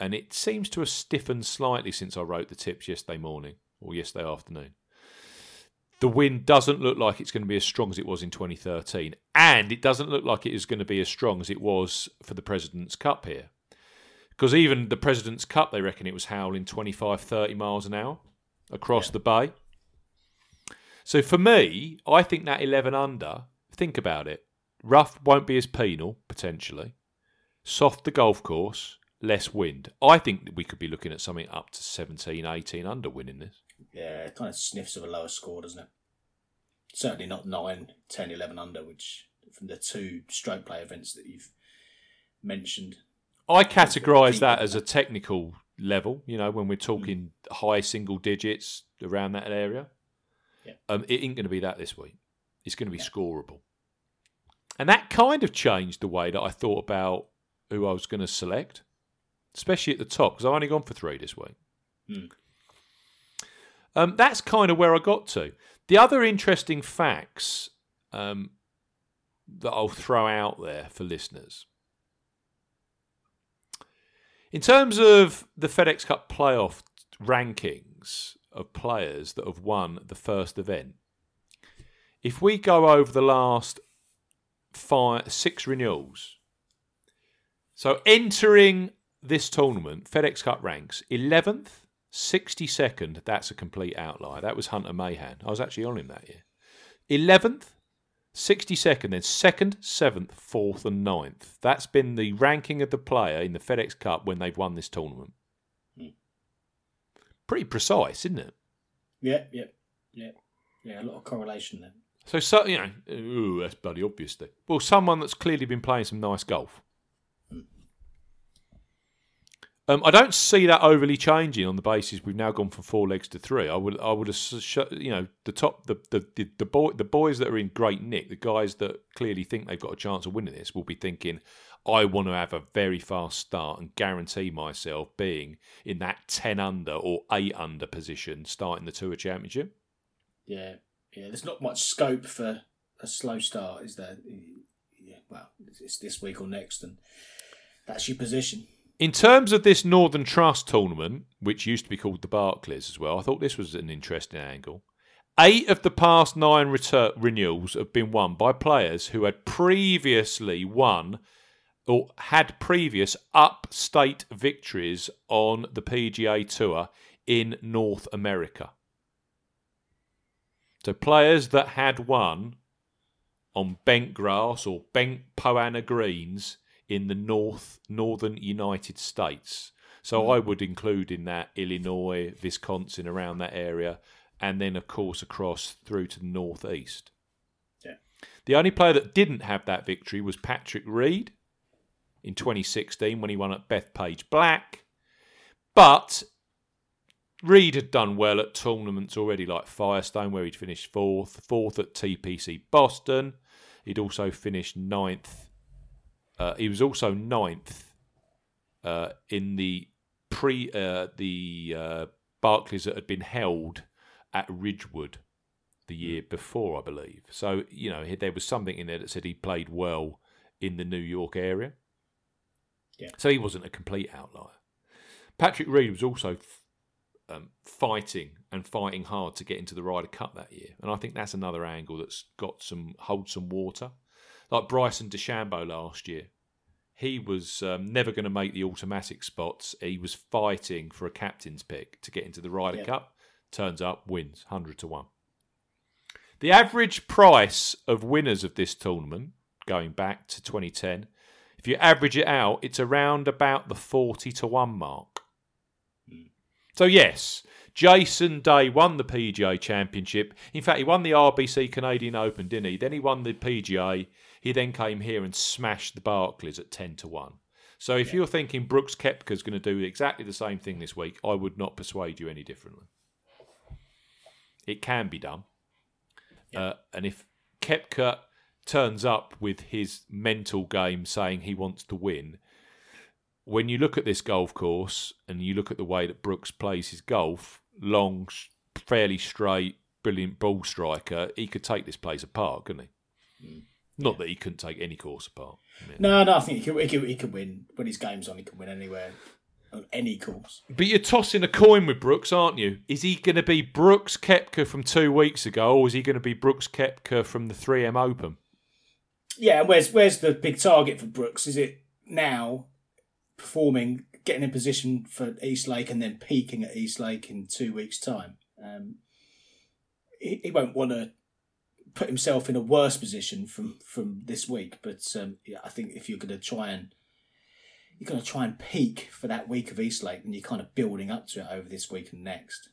and it seems to have stiffened slightly since I wrote the tips yesterday morning or yesterday afternoon. The wind doesn't look like it's going to be as strong as it was in 2013, and it doesn't look like it is going to be as strong as it was for the President's Cup here. Because even the President's Cup, they reckon it was howling 25, 30 miles an hour across Yeah. the bay. So for me, I think that 11 under, think about it. Rough won't be as penal, potentially. Soft the golf course, less wind. I think that we could be looking at something up to 17, 18 under winning this. Yeah, it kind of sniffs of a lower score, doesn't it? Certainly not 9, 10, 11 under, which from the two stroke play events that you've mentioned. I categorise that as a technical level, you know, when we're talking high single digits around that area. Yeah. Um, it ain't going to be that this week. It's going to be scoreable. And that kind of changed the way that I thought about who I was going to select, especially at the top, because I've only gone for three this week. Hmm. Um, that's kind of where I got to. The other interesting facts um, that I'll throw out there for listeners. In terms of the FedEx Cup playoff rankings of players that have won the first event, if we go over the last five, six renewals, so entering this tournament, FedEx Cup ranks 11th, 62nd. That's a complete outlier. That was Hunter Mahan. I was actually on him that year. 11th, 62nd, then 2nd, 7th, 4th, and 9th. That's been the ranking of the player in the FedEx Cup when they've won this tournament. Hmm. Pretty precise, isn't it? Yeah, yeah, yeah. Yeah, a lot of correlation there. So, so you know, ooh, that's bloody obvious. Well, someone that's clearly been playing some nice golf. Um, I don't see that overly changing on the basis we've now gone from four legs to three. I would, I would you know, the top, the the the, the boy, the boys that are in great nick, the guys that clearly think they've got a chance of winning this, will be thinking, I want to have a very fast start and guarantee myself being in that ten under or eight under position starting the tour championship. Yeah, yeah. There's not much scope for a slow start, is there? Yeah, well, it's this week or next, and that's your position. In terms of this Northern Trust tournament, which used to be called the Barclays as well, I thought this was an interesting angle. Eight of the past nine retur- renewals have been won by players who had previously won or had previous upstate victories on the PGA Tour in North America. So players that had won on bent grass or bent Poana greens in the north northern United States. So mm-hmm. I would include in that Illinois, Wisconsin, around that area, and then of course across through to the northeast. Yeah. The only player that didn't have that victory was Patrick Reed in 2016 when he won at Bethpage Black. But Reed had done well at tournaments already, like Firestone, where he'd finished fourth, fourth at TPC Boston. He'd also finished ninth. Uh, he was also ninth uh, in the pre uh, the uh, Barclays that had been held at Ridgewood the year before, I believe. So you know there was something in there that said he played well in the New York area. Yeah. So he wasn't a complete outlier. Patrick Reed was also f- um, fighting and fighting hard to get into the Ryder Cup that year, and I think that's another angle that's got some hold some water. Like Bryson DeChambeau last year, he was um, never going to make the automatic spots. He was fighting for a captain's pick to get into the Ryder Yeah. Cup. Turns up, wins hundred to one. The average price of winners of this tournament, going back to 2010, if you average it out, it's around about the 40 to 1 mark. So, yes, Jason Day won the PGA Championship. In fact, he won the RBC Canadian Open, didn't he? Then he won the PGA. He then came here and smashed the Barclays at 10 to 1. So, if you're thinking Brooks Koepka's going to do exactly the same thing this week, I would not persuade you any differently. It can be done. Uh, and if Koepka turns up with his mental game saying he wants to win, when you look at this golf course and you look at the way that Brooks plays his golf, long, fairly straight, brilliant ball striker, he could take this place apart, couldn't he? Mm. Not that he couldn't take any course apart. Mean- No, no, I think he could, he could, he could win when his game's on. He can win anywhere on any course. But you're tossing a coin with Brooks, aren't you? Is he going to be Brooks Koepka from two weeks ago, or is he going to be Brooks Koepka from the 3M Open? Yeah, and where's where's the big target for Brooks? Is it now performing, getting in position for East Lake, and then peaking at East Lake in two weeks' time? Um, he, he won't want to put himself in a worse position from from this week. But um, yeah, I think if you're going to try and you're going to try and peak for that week of East Lake, then you're kind of building up to it over this week and next.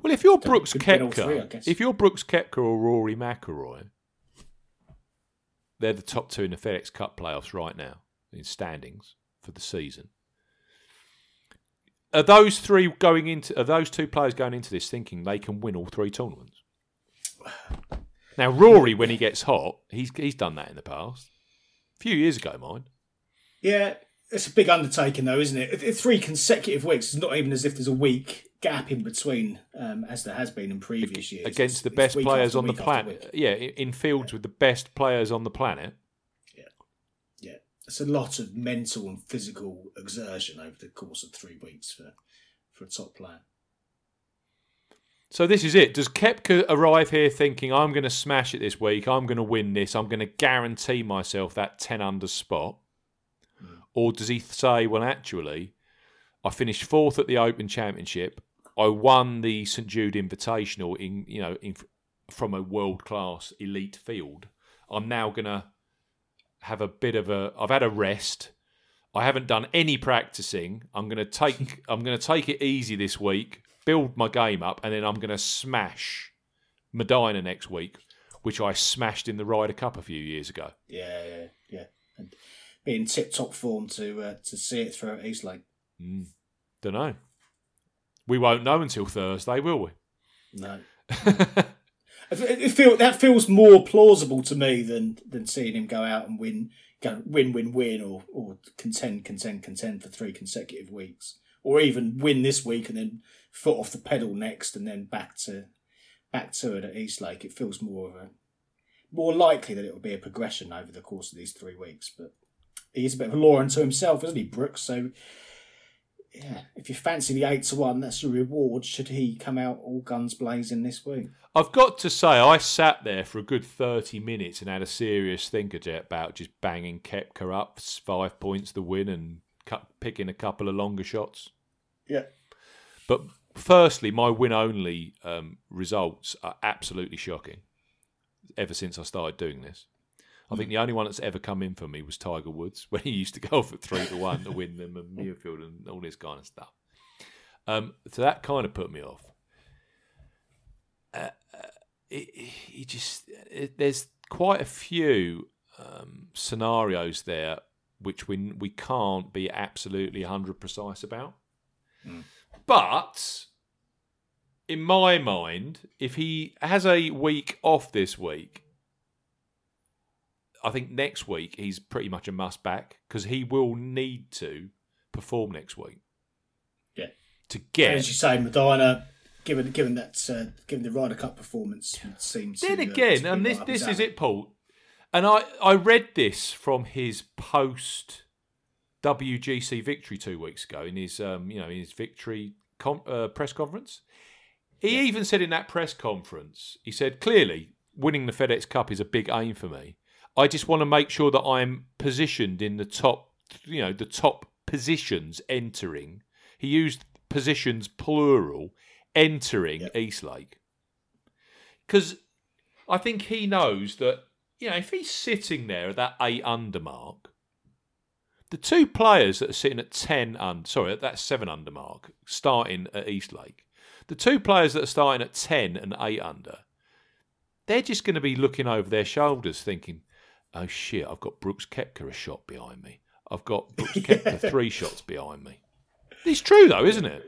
Well, if you're Brooks three, Koepka, if you're Brooks Koepka or Rory McIlroy, they're the top two in the FedEx Cup playoffs right now in standings for the season. Are those three going into? Are those two players going into this thinking they can win all three tournaments? Now, Rory, when he gets hot, he's he's done that in the past. A few years ago, mind. Yeah, it's a big undertaking, though, isn't it? Three consecutive weeks. It's not even as if there's a week gap in between, um, as there has been in previous years. against It's- the best players on the planet. Yeah, in in fields with the best players on the planet. Yeah. Yeah, it's a lot of mental and physical exertion over the course of three weeks for for a top player. So this is it. Does Koepka arrive here thinking I'm going to smash it this week? I'm going to win this. I'm going to guarantee myself that ten under spot, or does he say, well, actually, I finished fourth at the Open Championship. I won the St Jude Invitational in you know in, from a world class elite field. I'm now going to have a bit of a. I've had a rest. I haven't done any practicing. I'm going to take. I'm going to take it easy this week. Build my game up, and then I'm going to smash Medinah next week, which I smashed in the Ryder Cup a few years ago. Yeah, yeah, yeah. And be in tip top form to uh, to see it through East Lake. Don't know. We won't know until Thursday, will we? No. (laughs) It it feel that feels more plausible to me than than seeing him go out and win, go win, win, win, or or contend, contend, contend for three consecutive weeks, or even win this week and then foot off the pedal next, and then back to back to it at East Lake. It feels more of a more likely that it will be a progression over the course of these three weeks. But he's a bit of a law unto himself, isn't he, Brooks? So. Yeah, if you fancy the eight to one, that's your reward. Should he come out all guns blazing this week? I've got to say, I sat there for a good 30 minutes and had a serious think about just banging Koepka up five points the win and picking a couple of longer shots. Yeah. But firstly, my win only um, results are absolutely shocking ever since I started doing this. I think the only one that's ever come in for me was Tiger Woods (laughs) when he used to go for three to one to win them and Muirfield and all this kind of stuff. Um, so that kind of put me off. Uh, uh, it, it just it, there's quite a few um, scenarios there which we we can't be absolutely hundred precise about. But in my mind, if he has a week off this week, I think next week he's pretty much a must back because he will need to perform next week. Yeah. To get as you say, Medinah, given given that uh, given the Ryder Cup performance, would seem to. then uh, again, to and this this is it, Paul. And I I read this from his post WGC victory two weeks ago in his um you know in his victory com- uh, press conference. He even said in that press conference, he said clearly winning the FedEx Cup is a big aim for me. I just want to make sure that I'm positioned in the top, you know, the top positions entering. He used positions plural entering East Lake because I think he knows that you know if he's sitting there at that eight under mark, the two players that are sitting at ten under, sorry, at that seven under mark, starting at East Lake, the two players that are starting at ten and eight under, they're just going to be looking over their shoulders, thinking, "Oh shit, I've got Brooks Koepka a shot behind me. I've got Brooks (laughs) Koepka three shots behind me." It's true though, isn't it?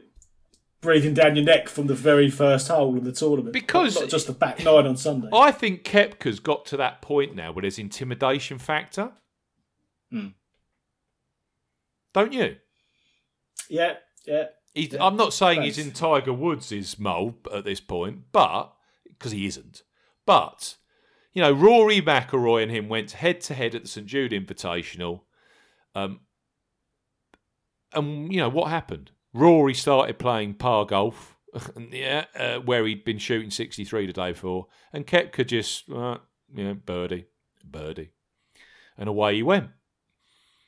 breathing down your neck from the very first hole of the tournament, Because- not, not just the back nine on Sunday. I think Koepka's got to that point now where there's intimidation factor. Hmm. Don't you? Yeah, yeah. He's, Yeah, I'm not saying he's in Tiger Woods' mould at this point, but because he isn't. But you know, Rory McIlroy and him went head to head at the St Jude Invitational. Um, and you know what happened? Rory started playing par golf, (laughs) yeah, uh, where he'd been shooting 63 the day before, and Koepka just, uh, you know, birdie, birdie, and away he went.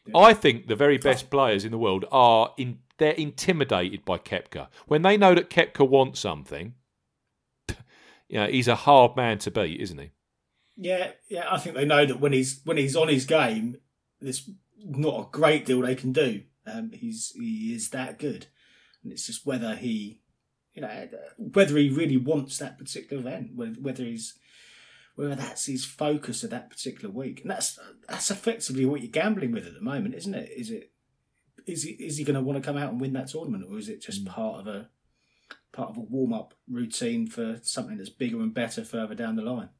Yeah. I think the very best players in the world are in. They're intimidated by Koepka when they know that Koepka wants something. (laughs) You know, he's a hard man to beat, isn't he? Yeah, yeah. I think they know that when he's when he's on his game, there's not a great deal they can do. Um, he's he is that good, and it's just whether he, you know, whether he really wants that particular event, whether he's whether that's his focus of that particular week, and that's that's effectively what you're gambling with at the moment, isn't it? Is it is he is he going to want to come out and win that tournament, or is it just mm. part of a part of a warm up routine for something that's bigger and better further down the line?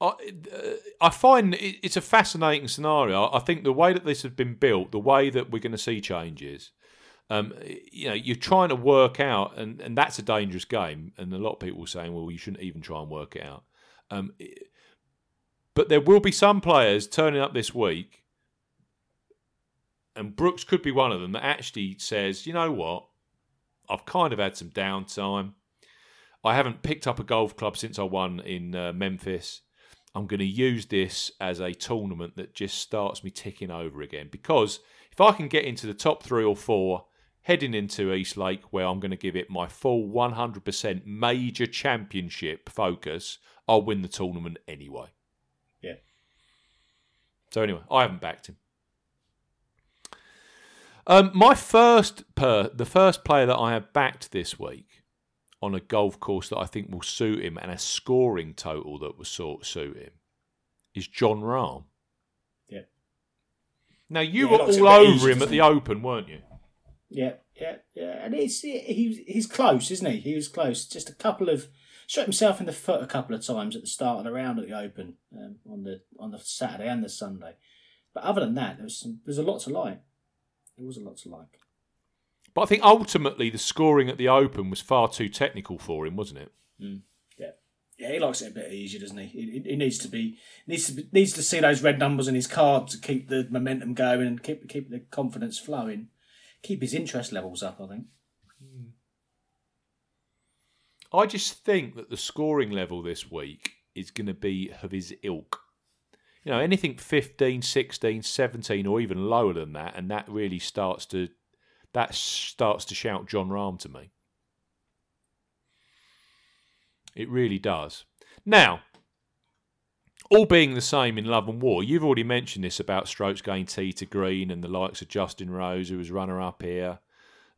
I, uh, I find it's a fascinating scenario. I think the way that this has been built, the way that we're going to see changes, um, you know, you're trying to work out, and, and that's a dangerous game. And a lot of people are saying, well, you shouldn't even try and work it out. Um, but there will be some players turning up this week, and Brooks could be one of them that actually says, you know what, I've kind of had some downtime. I haven't picked up a golf club since I won in uh, Memphis. I'm going to use this as a tournament that just starts me ticking over again. Because if I can get into the top three or four heading into East Lake, where I'm going to give it my full 100% major championship focus, I'll win the tournament anyway. Yeah. So, anyway, I haven't backed him. Um, my first per the first player that I have backed this week on a golf course that I think will suit him and a scoring total that will sort suit him is Jon Rahm. Yeah. Now you yeah, were all over him at the Open, weren't you? Yeah, yeah, yeah. And he's he, he's close, isn't he? He was close. Just a couple of shot himself in the foot a couple of times at the start of the round at the Open um, on the on the Saturday and the Sunday. But other than that, there was some, there's a lot to like. There was a lot to like. But I think ultimately the scoring at the Open was far too technical for him, wasn't it? Mm. Yeah, yeah, he likes it a bit easier, doesn't he? He, he needs to be needs to be, needs to see those red numbers in his card to keep the momentum going and keep keep the confidence flowing, keep his interest levels up. I think. Mm. I just think that the scoring level this week is going to be of his ilk. You know, anything 15, 16, 17, or even lower than that, and that really starts to that starts to shout Jon Rahm to me. It really does. Now, all being the same in love and war, you've already mentioned this about strokes going tee to green and the likes of Justin Rose, who was runner up here.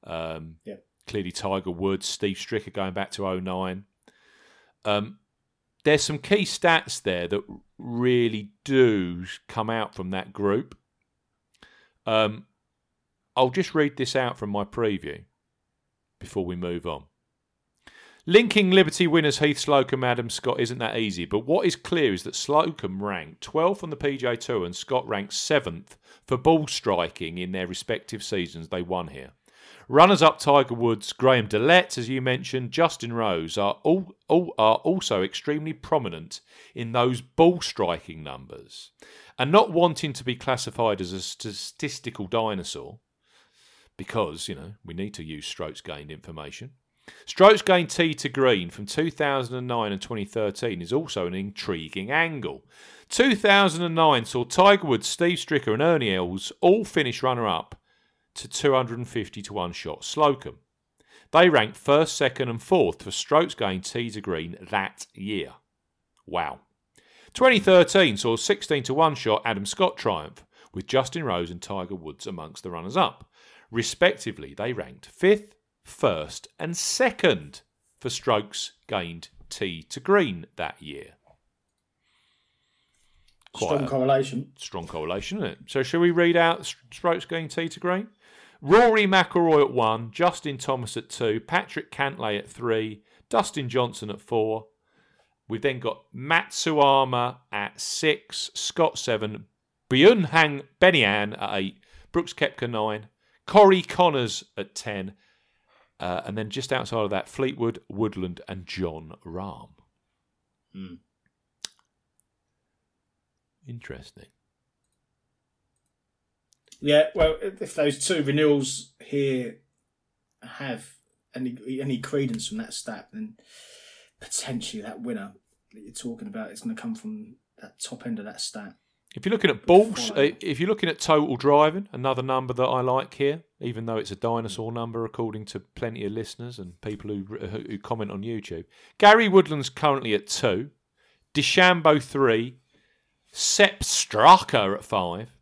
Um, yeah. Clearly, Tiger Woods, Steve Stricker going back to 09. Um, there's some key stats there that really do come out from that group. Um, I'll just read this out from my preview before we move on. Linking Liberty winners Heath Slocum Adam Scott isn't that easy, but what is clear is that Slocum ranked 12th on the PGA Tour and Scott ranked 7th for ball striking in their respective seasons they won here. Runners up Tiger Woods, Graham DeLaet, as you mentioned, Justin Rose are all, all, are also extremely prominent in those ball striking numbers. And not wanting to be classified as a statistical dinosaur, because, you know, we need to use strokes gained information. Strokes gained tee to green from 2009 and 2013 is also an intriguing angle. 2009 saw Tiger Woods, Steve Stricker, and Ernie Els all finish runner up to 250 to 1 shot Slocum. They ranked first, second, and fourth for strokes gained tee to green that year. Wow. 2013 saw 16 to 1 shot Adam Scott triumph, with Justin Rose and Tiger Woods amongst the runners up. Respectively, they ranked fifth, first, and second for strokes gained tee to green that year. Quite strong correlation. Strong correlation, isn't it? So, shall we read out strokes gained tee to green? Rory McIlroy at one, Justin Thomas at two, Patrick Cantlay at three, Dustin Johnson at four. We've then got Matsuyama at six, Scott seven, Byeonhan Ben An at eight, Brooks Koepka nine, Corey Conners at 10. Uh, and then just outside of that, Fleetwood, Woodland, and Jon Rahm. Hmm. Interesting. Yeah, well, if those two renewals here have any any credence from that stat, then potentially that winner that you're talking about is going to come from that top end of that stat. If you're looking at balls, uh, if you're looking at total driving, another number that I like here, even though it's a dinosaur number according to plenty of listeners and people who who, comment on YouTube, Gary Woodland's currently at two, DeChambeau three, Sepp Straka at five,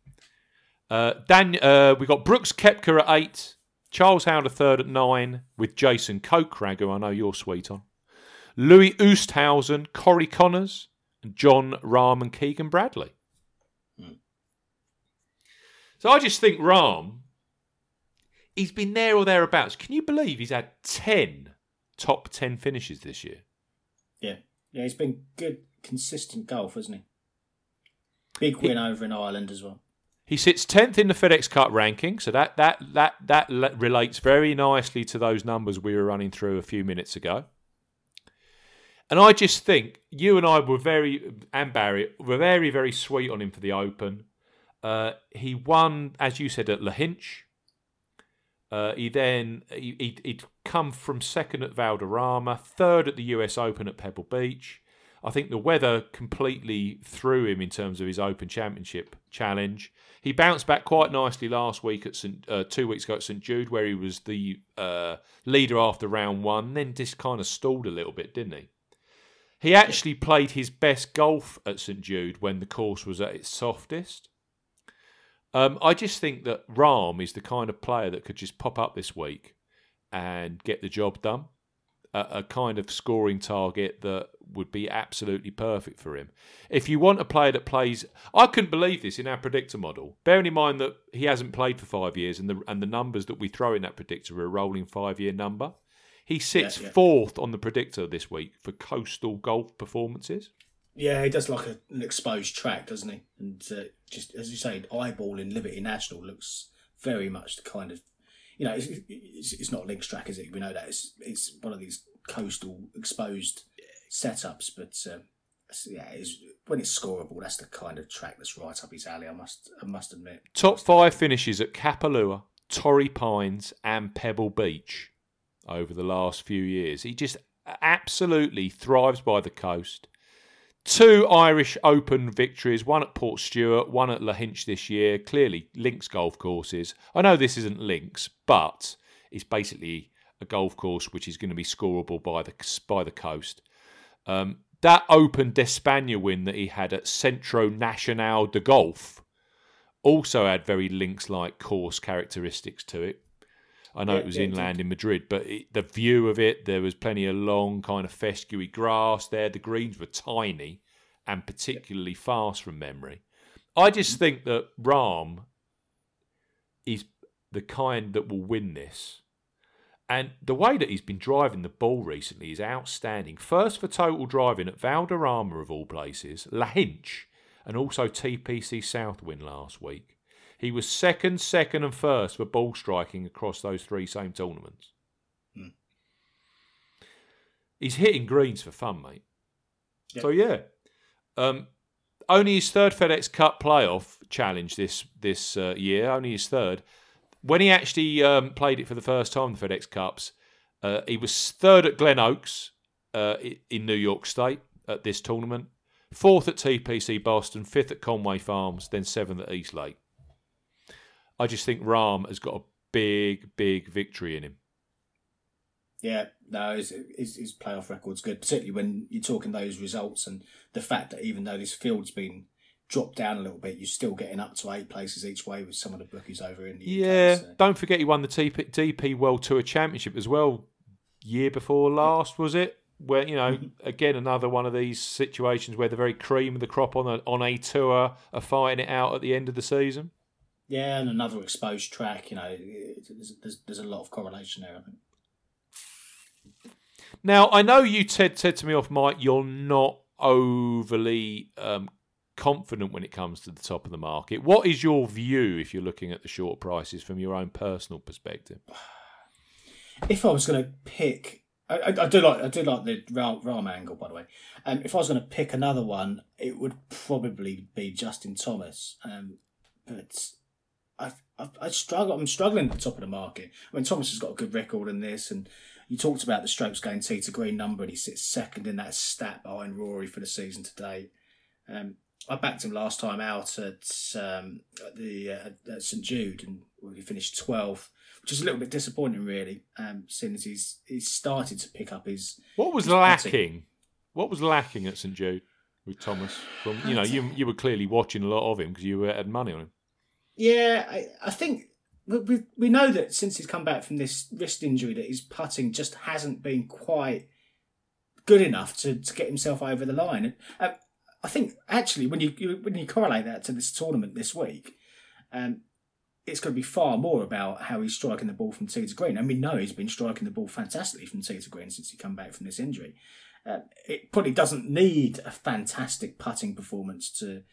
uh, Dan, uh, we got Brooks Koepka at eight, Charles Howell a third at nine, with Jason Kokrak, who I know you're sweet on, Louis Oosthuizen, Corey Conners, and Jon Rahm and Keegan Bradley. So I just think Rahm, he's been there or thereabouts. Can you believe he's had 10 top 10 finishes this year? Yeah, yeah, he's been good, consistent golf, hasn't he? Big win over in Ireland as well. He sits 10th in the FedEx Cup ranking, so that, that, that, that relates very nicely to those numbers we were running through a few minutes ago. And I just think you and I were very, and Barry, were very, very sweet on him for the Open. Uh, he won, as you said, at Lahinch. Uh, he then he, he'd, he'd come from second at Valderrama, third at the US Open at Pebble Beach. I think the weather completely threw him in terms of his Open Championship challenge. He bounced back quite nicely last week at St, uh, two weeks ago at St Jude, where he was the uh, leader after round one. Then just kind of stalled a little bit, didn't he? He actually played his best golf at St Jude when the course was at its softest. Um, I just think that Rahm is the kind of player that could just pop up this week and get the job done. A, a kind of scoring target that would be absolutely perfect for him. If you want a player that plays, I couldn't believe this in our predictor model. Bearing in mind that he hasn't played for five years, and the and the numbers that we throw in that predictor are a rolling five year number. He sits Yeah, yeah. fourth on the predictor this week for coastal golf performances. Yeah, he does like a, an exposed track, doesn't he? And uh, just as you say, eyeballing Liberty National looks very much the kind of, you know, it's, it's, it's not links track, is it? We know that it's it's one of these coastal exposed setups, but um, yeah, it's, when it's scoreable, that's the kind of track that's right up his alley. I must I must admit. Top five finishes at Kapalua, Torrey Pines, and Pebble Beach over the last few years. He just absolutely thrives by the coast. Two Irish Open victories, one at Portstewart, one at Lahinch this year. Clearly, links golf courses. I know this isn't links, but it's basically a golf course which is going to be scoreable by the by the coast. Um, that Open d'Espagne win that he had at Centro Nacional de Golf also had very links-like course characteristics to it. I know Yeah, it was yeah, it inland in Madrid, but it, the view of it, there was plenty of long, kind of fescue grass there. The greens were tiny and particularly fast from memory. I just mm-hmm. think that Rahm is the kind that will win this. And the way that he's been driving the ball recently is outstanding. First for total driving at Valderrama, of all places, Lahinch, and also TPC Southwind last week. He was second, second, and first for ball striking across those three same tournaments. Hmm. He's hitting greens for fun, mate. Yeah. So yeah, um, only his third FedEx Cup playoff challenge this this uh, year. Only his third. When he actually um, played it for the first time, the FedEx Cups, uh, he was third at Glen Oaks uh, in New York State at this tournament, fourth at TPC Boston, fifth at Conway Farms, then seventh at East Lake. I just think Rahm has got a big, big victory in him. Yeah, no, his, his, his playoff record's good, particularly when you're talking those results and the fact that even though this field's been dropped down a little bit, you're still getting up to eight places each way with some of the bookies over in the Yeah, UK. so- don't forget he won the TP, DP World Tour Championship as well. Year before last, was it? Where you know, mm-hmm. again another one of these situations where the very cream of the crop on a on a tour are fighting it out at the end of the season. Yeah, and another exposed track. You know, there's, there's, there's a lot of correlation there. I think. Now I know you Ted said to me off mic, you're not overly um, confident when it comes to the top of the market. What is your view if you're looking at the short prices from your own personal perspective? If I was going to pick I, I, do like I do like the Rahm, Rahm angle, by the way. Um, if I was going to pick another one, it would probably be Justin Thomas. Um, but I, I, I struggle. I'm struggling at the top of the market. I mean, Thomas has got a good record in this, and you talked about the strokes gained tee to green number, and he sits second in that stat behind Rory for the season today. Um, I backed him last time out at, um, at the uh, at St Jude, and he finished 12th, which is a little bit disappointing, really, um, seeing as he's he's started to pick up his. What was his lacking? What was lacking at St Jude with Thomas? From you know, you you were clearly watching a lot of him because you had money on him. Yeah, I, I think we, we know that since he's come back from this wrist injury, that his putting just hasn't been quite good enough to, to get himself over the line. And, uh, I think actually when you, you when you correlate that to this tournament this week, um, it's going to be far more about how he's striking the ball from tee to green. And we know he's been striking the ball fantastically from tee to green since he come back from this injury. Uh, it probably doesn't need a fantastic putting performance to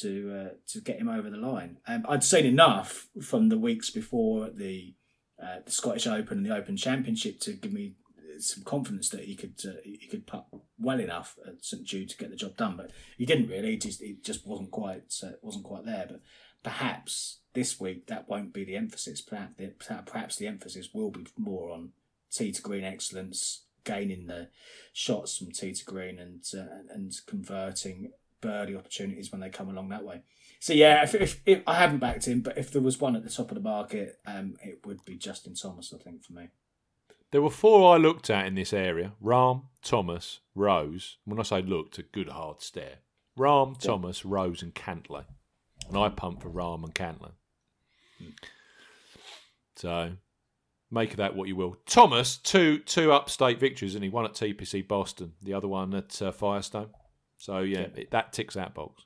to uh, to get him over the line. Um, I'd seen enough from the weeks before the uh, the Scottish Open and the Open Championship to give me some confidence that he could uh, he could putt well enough at St Jude to get the job done. But he didn't really. Just he just wasn't quite uh, wasn't quite there. But perhaps this week that won't be the emphasis. Perhaps the, perhaps the emphasis will be more on tee to green excellence, gaining the shots from tee to green, and uh, and converting birdie opportunities when they come along that way. So yeah, if, if, if I haven't backed him, but if there was one at the top of the market, um, it would be Justin Thomas, I think, for me. There were four I looked at in this area: Rahm, Thomas, Rose. When I say looked, a good hard stare. Rahm, Thomas, Rose, and Cantlay. And I pumped for Rahm and Cantlay. So make of that what you will. Thomas, two two upstate victories, and he one at TPC Boston, the other one at uh, Firestone. So yeah, it, that ticks that box.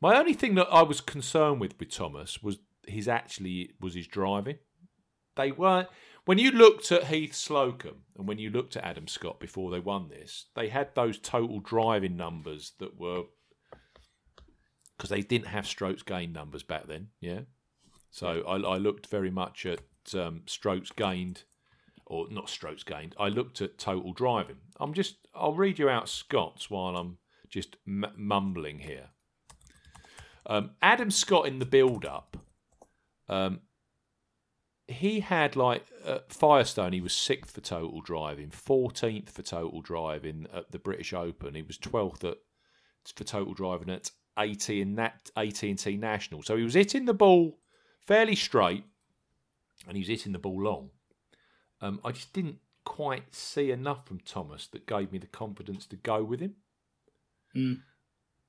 My only thing that I was concerned with with Thomas was his actually was his driving. They weren't when you looked at Heath Slocum and when you looked at Adam Scott before they won this, they had those total driving numbers that were because they didn't have strokes gained numbers back then. Yeah, so I, I looked very much at um, strokes gained or not strokes gained. I looked at total driving. I'm just I'll read you out Scott's while I'm just m- mumbling here. Um, Adam Scott in the build up. Um, he had like Firestone, he was sixth for total driving, fourteenth for total driving at the British Open. He was twelfth at for total driving at AT and Nat AT and T National. So he was hitting the ball fairly straight, and he was hitting the ball long. Um, I just didn't quite see enough from Thomas that gave me the confidence to go with him. Mm.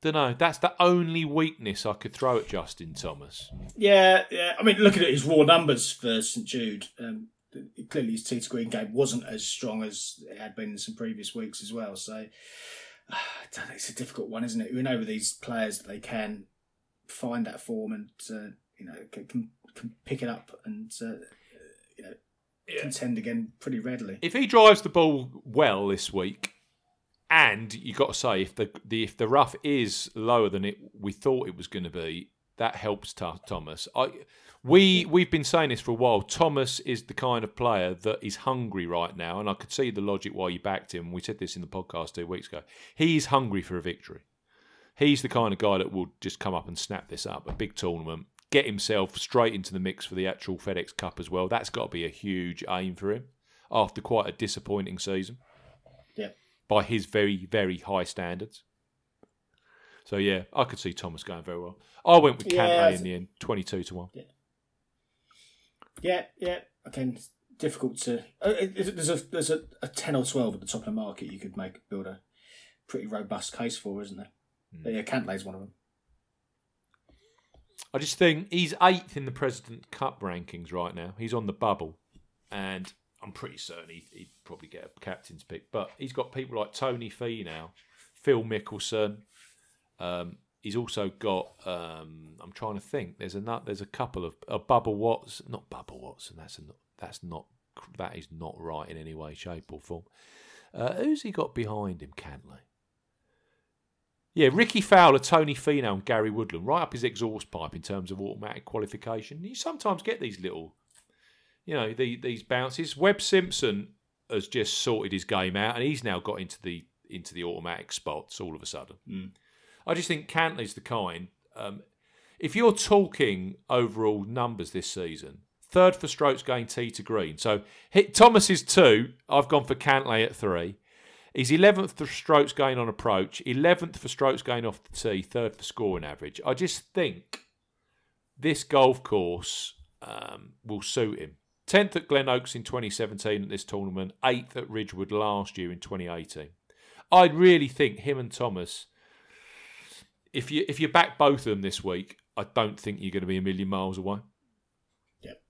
Don't know. That's the only weakness I could throw at Justin Thomas. Yeah, yeah. I mean, looking at his raw numbers for St Jude, um, clearly his tee to green game wasn't as strong as it had been in some previous weeks as well. So (sighs) uh, it's a difficult one, isn't it? We know with these players that they can find that form and uh, you know can, can pick it up and uh, you know contend again pretty readily. If he drives the ball well this week, and you got to say if the, the if the rough is lower than it we thought it was going to be, that helps Th- Thomas. I we we've been saying this for a while. Thomas is the kind of player that is hungry right now, and I could see the logic why you backed him. We said this in the podcast two weeks ago. He's hungry for a victory. He's the kind of guy that will just come up and snap this up a big tournament, get himself straight into the mix for the actual FedEx Cup as well. That's got to be a huge aim for him after quite a disappointing season. By his very, very high standards. So yeah, I could see Thomas going very well. I went with Yeah, Cantlay in the end, twenty-two to one. Yeah, yeah. Again, difficult to. Uh, there's a there's a, a ten or twelve at the top of the market. You could make build a pretty robust case for, isn't there? But yeah, one of them. I just think he's eighth in the President Cup rankings right now. He's on the bubble, and I'm pretty certain he'd, he'd probably get a captain's pick. But he's got people like Tony Finau, Phil Mickelson. Um, he's also got. Um, I'm trying to think. There's a. There's a couple of a Bubba Watson, not Bubba Watson. That's a, that's not that is not right in any way, shape, or form. Uh, who's he got behind him? Cantlay. Yeah, Rickie Fowler, Tony Finau, and Gary Woodland, right up his exhaust pipe in terms of automatic qualification. You sometimes get these little, you know, the, these bounces. Webb Simpson has just sorted his game out, and he's now got into the into the automatic spots all of a sudden. Mm. I just think Cantlay's the kind. Um, if you're talking overall numbers this season, third for strokes gained tee to green. So hit Thomas is two. I've gone for Cantlay at three. He's 11th for strokes gained on approach, 11th for strokes gained off the tee, third for scoring average. I just think this golf course um, will suit him. 10th at Glen Oaks in 2017 at this tournament, 8th at Ridgewood last year in 2018. I really think him and Thomas, if you if you back both of them this week, I don't think you're going to be a million miles away. Yep.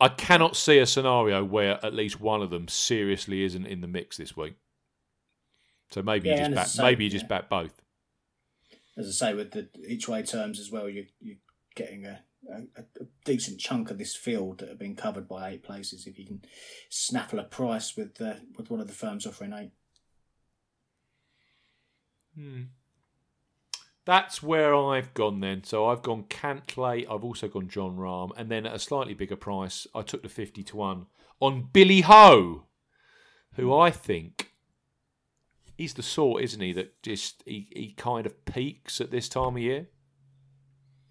I cannot see a scenario where at least one of them seriously isn't in the mix this week. So maybe Yeah, you just back, the maybe you same, just back both. As I say, with the each way terms as well, you you're getting a, a, a decent chunk of this field that have been covered by eight places. If you can snaffle a price with uh, with one of the firms offering eight. Hmm. That's where I've gone then. So I've gone Cantlay. I've also gone Jon Rahm, and then at a slightly bigger price, I took the fifty to one on Billy Ho, who I think he's the sort, isn't he, that just he, he kind of peaks at this time of year.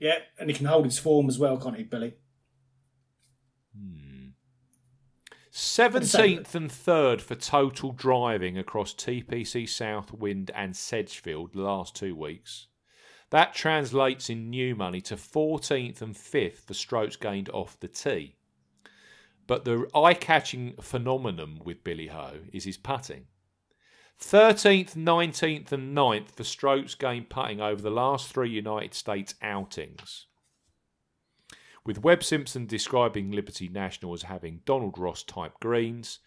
Yeah, and he can hold his form as well, can't he, Billy? Hmm. Seventeenth and third for total driving across TPC Southwind and Sedgefield the last two weeks. That translates in new money to 14th and 5th for strokes gained off the tee. But the eye catching phenomenon with Billy Ho is his putting. 13th, 19th, and 9th for strokes gained putting over the last three United States outings. With Webb Simpson describing Liberty National as having Donald Ross type greens,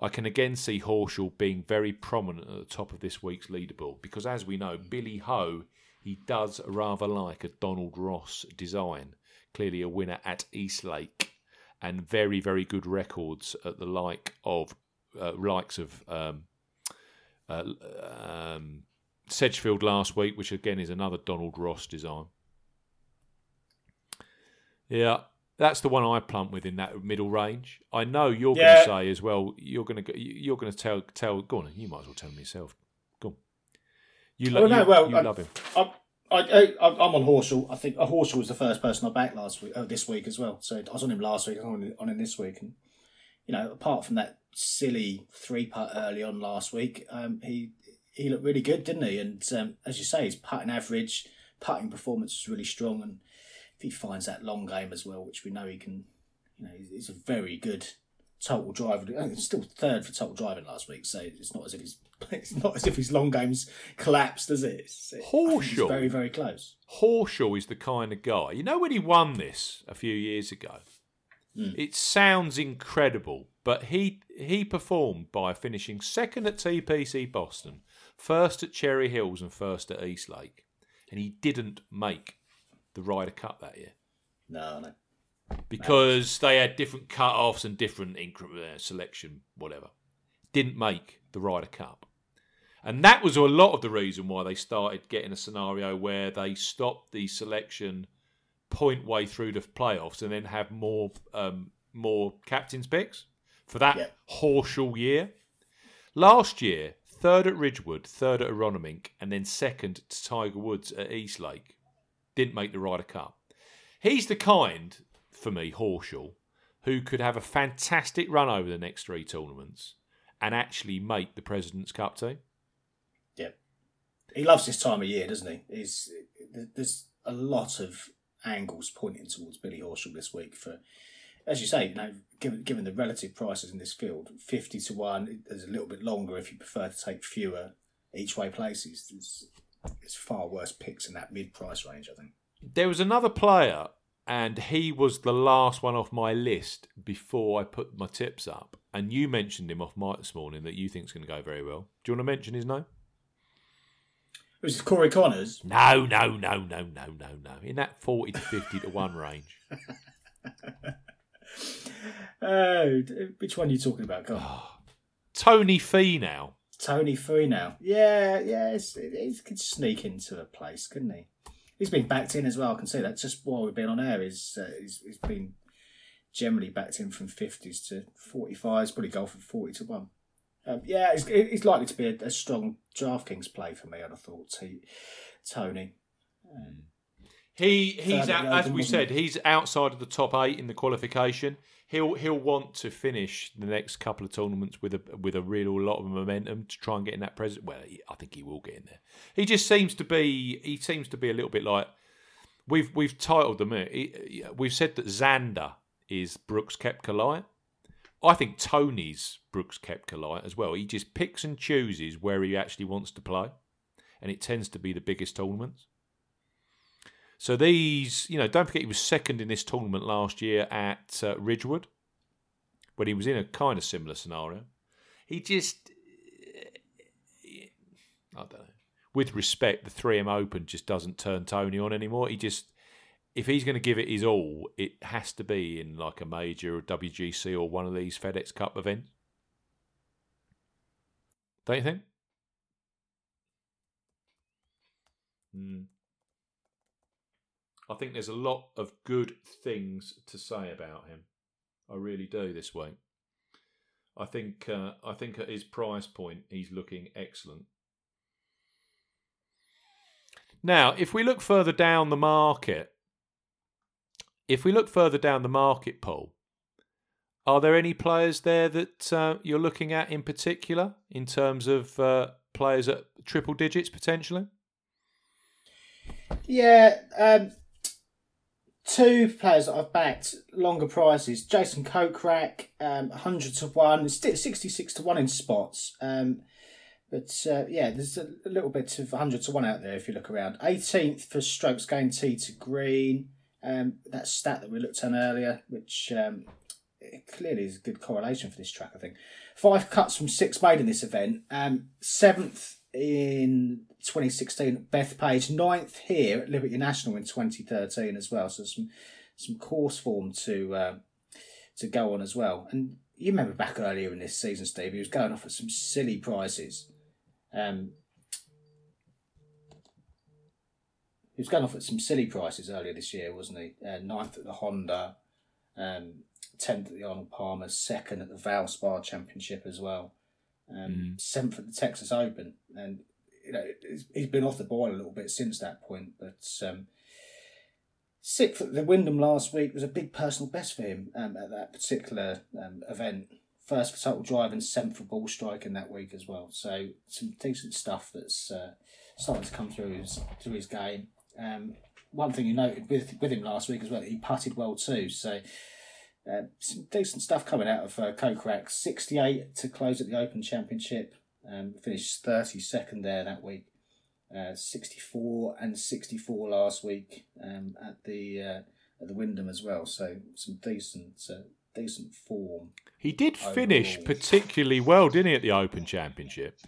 I can again see Horschel being very prominent at the top of this week's leaderboard because, as we know, Billy Ho, he does rather like a Donald Ross design. Clearly a winner at Eastlake and very, very good records at the like of uh, likes of um, uh, um, Sedgefield last week, which again is another Donald Ross design. Yeah, that's the one I plump with in that middle range. I know you're Yeah. going to say as well. You're going to you're going to tell tell. Go on, you might as well tell me yourself. Go on. You, lo- Oh, no, you, well, you I- love him. I, I, I'm on Horschel. I think uh, was the first person I backed last week, oh, this week as well. So I was on him last week. I was on him, on him this week, and you know, apart from that silly three putt early on last week, um, he he looked really good, didn't he? And um, as you say, his putting average, putting performance was really strong, and if he finds that long game as well, which we know he can, you know, he's, he's a very good total driver. uh, He's still third for total driving last week, so it's not as if he's (laughs) it's not as if his long games collapsed, does it? It's, think very very close. Horschel is the kind of guy. You know when he won this a few years ago, Mm. it sounds incredible, but he he performed by finishing second at TPC Boston, first at Cherry Hills, and first at Eastlake, and he didn't make the Ryder Cup that year No, no. because they had different cut-offs and different increment uh, selection, whatever. Didn't make the Ryder Cup. And that was a lot of the reason why they started getting a scenario where they stopped the selection point way through the playoffs and then have more um, more captains picks for that. Horschel year. Last year, third at Ridgewood, third at Aronimink, and then second to Tiger Woods at Eastlake. Didn't make the Ryder Cup. He's the kind, for me, Horschel, who could have a fantastic run over the next three tournaments and actually make the President's Cup team. Yeah, he loves this time of year, doesn't he? He's there's a lot of angles pointing towards Billy Horschel this week for, as you say, you know, given given the relative prices in this field, fifty to one is a little bit longer if you prefer to take fewer each way places. It's, it's far worse picks in that mid price range, I think. There was another player, and he was the last one off my list before I put my tips up. And you mentioned him off mic this morning that you think's going to go very well. Do you want to mention his name? It was Corey Conners. No, no, no, no, no, no, no. In that forty to fifty to one range. (laughs) Oh, which one are you talking about? Go on. Tony Finau. Tony Finau. Yeah, yeah, it's, he could sneak into a place, couldn't he? He's been backed in as well. I can see that just while we've been on air. He's, uh, he's, he's been generally backed in from 50s to 45s, probably golf at 40 to 1. Um, yeah, it's, it's likely to be a, a strong DraftKings play for me, I'd have thought, T- Tony. Um, he he's out, as we said, he's outside of the top eight in the qualification. He'll he'll want to finish the next couple of tournaments with a with a real lot of momentum to try and get in that present. Well, he, I think he will get in there. He just seems to be he seems to be a little bit like we've we've titled them. uh, We've said that Xander is Brooks Koepka light. I think Tony's Brooks Koepka light as well. He just picks and chooses where he actually wants to play, and it tends to be the biggest tournaments. So these, you know, don't forget he was second in this tournament last year at uh, Ridgewood when he was in a kind of similar scenario. He just, I don't know. With respect, the 3M Open just doesn't turn Tony on anymore. He just, if he's going to give it his all, it has to be in like a major or WGC or one of these FedEx Cup events. Don't you think? Hmm. I think there's a lot of good things to say about him. I really do this week. I think uh, I think at his price point, he's looking excellent. Now, if we look further down the market, if we look further down the market pool, are there any players there that uh, you're looking at in particular in terms of uh, players at triple digits potentially? Yeah, um, two players that I've backed longer prices. Jason Kokrak, um, 100 to 1, it's still 66 to 1 in spots. Um, but uh, yeah, there's a, little bit of 100 to 1 out there if you look around. 18th for strokes gained tee to green. Um, that stat that we looked at earlier, which um, clearly is a good correlation for this track, I think. Five cuts from six made in this event. Um, seventh in 2016, Bethpage. Ninth here at Liberty National in 2013 as well. So some some course form to uh, to go on as well. And you remember back earlier in this season, Steve, he was going off at some silly prices. Um, he was going off at some silly prices earlier this year, wasn't he? Uh, ninth at the Honda, um, tenth at the Arnold Palmer, second at the Valspar Championship as well, um, seventh at the Texas Open, and you know he's- been off the boil a little bit since that point. But um, sixth at the Wyndham last week was a big personal best for him um, at that particular um, event. First for total drive and seventh for ball striking that week as well. So some decent stuff that's uh, starting to come through his through his game. Um, one thing you noted with with him last week as well, he putted well too. So uh, some decent stuff coming out of uh, Kokrak. 68 to close at the Open Championship. Um, finished 32nd there that week. Uh, 64 and 64 last week um, at the uh, at the Wyndham as well. So some decent uh, decent form. He did finish Overall. particularly well, didn't he, at the Open Championship?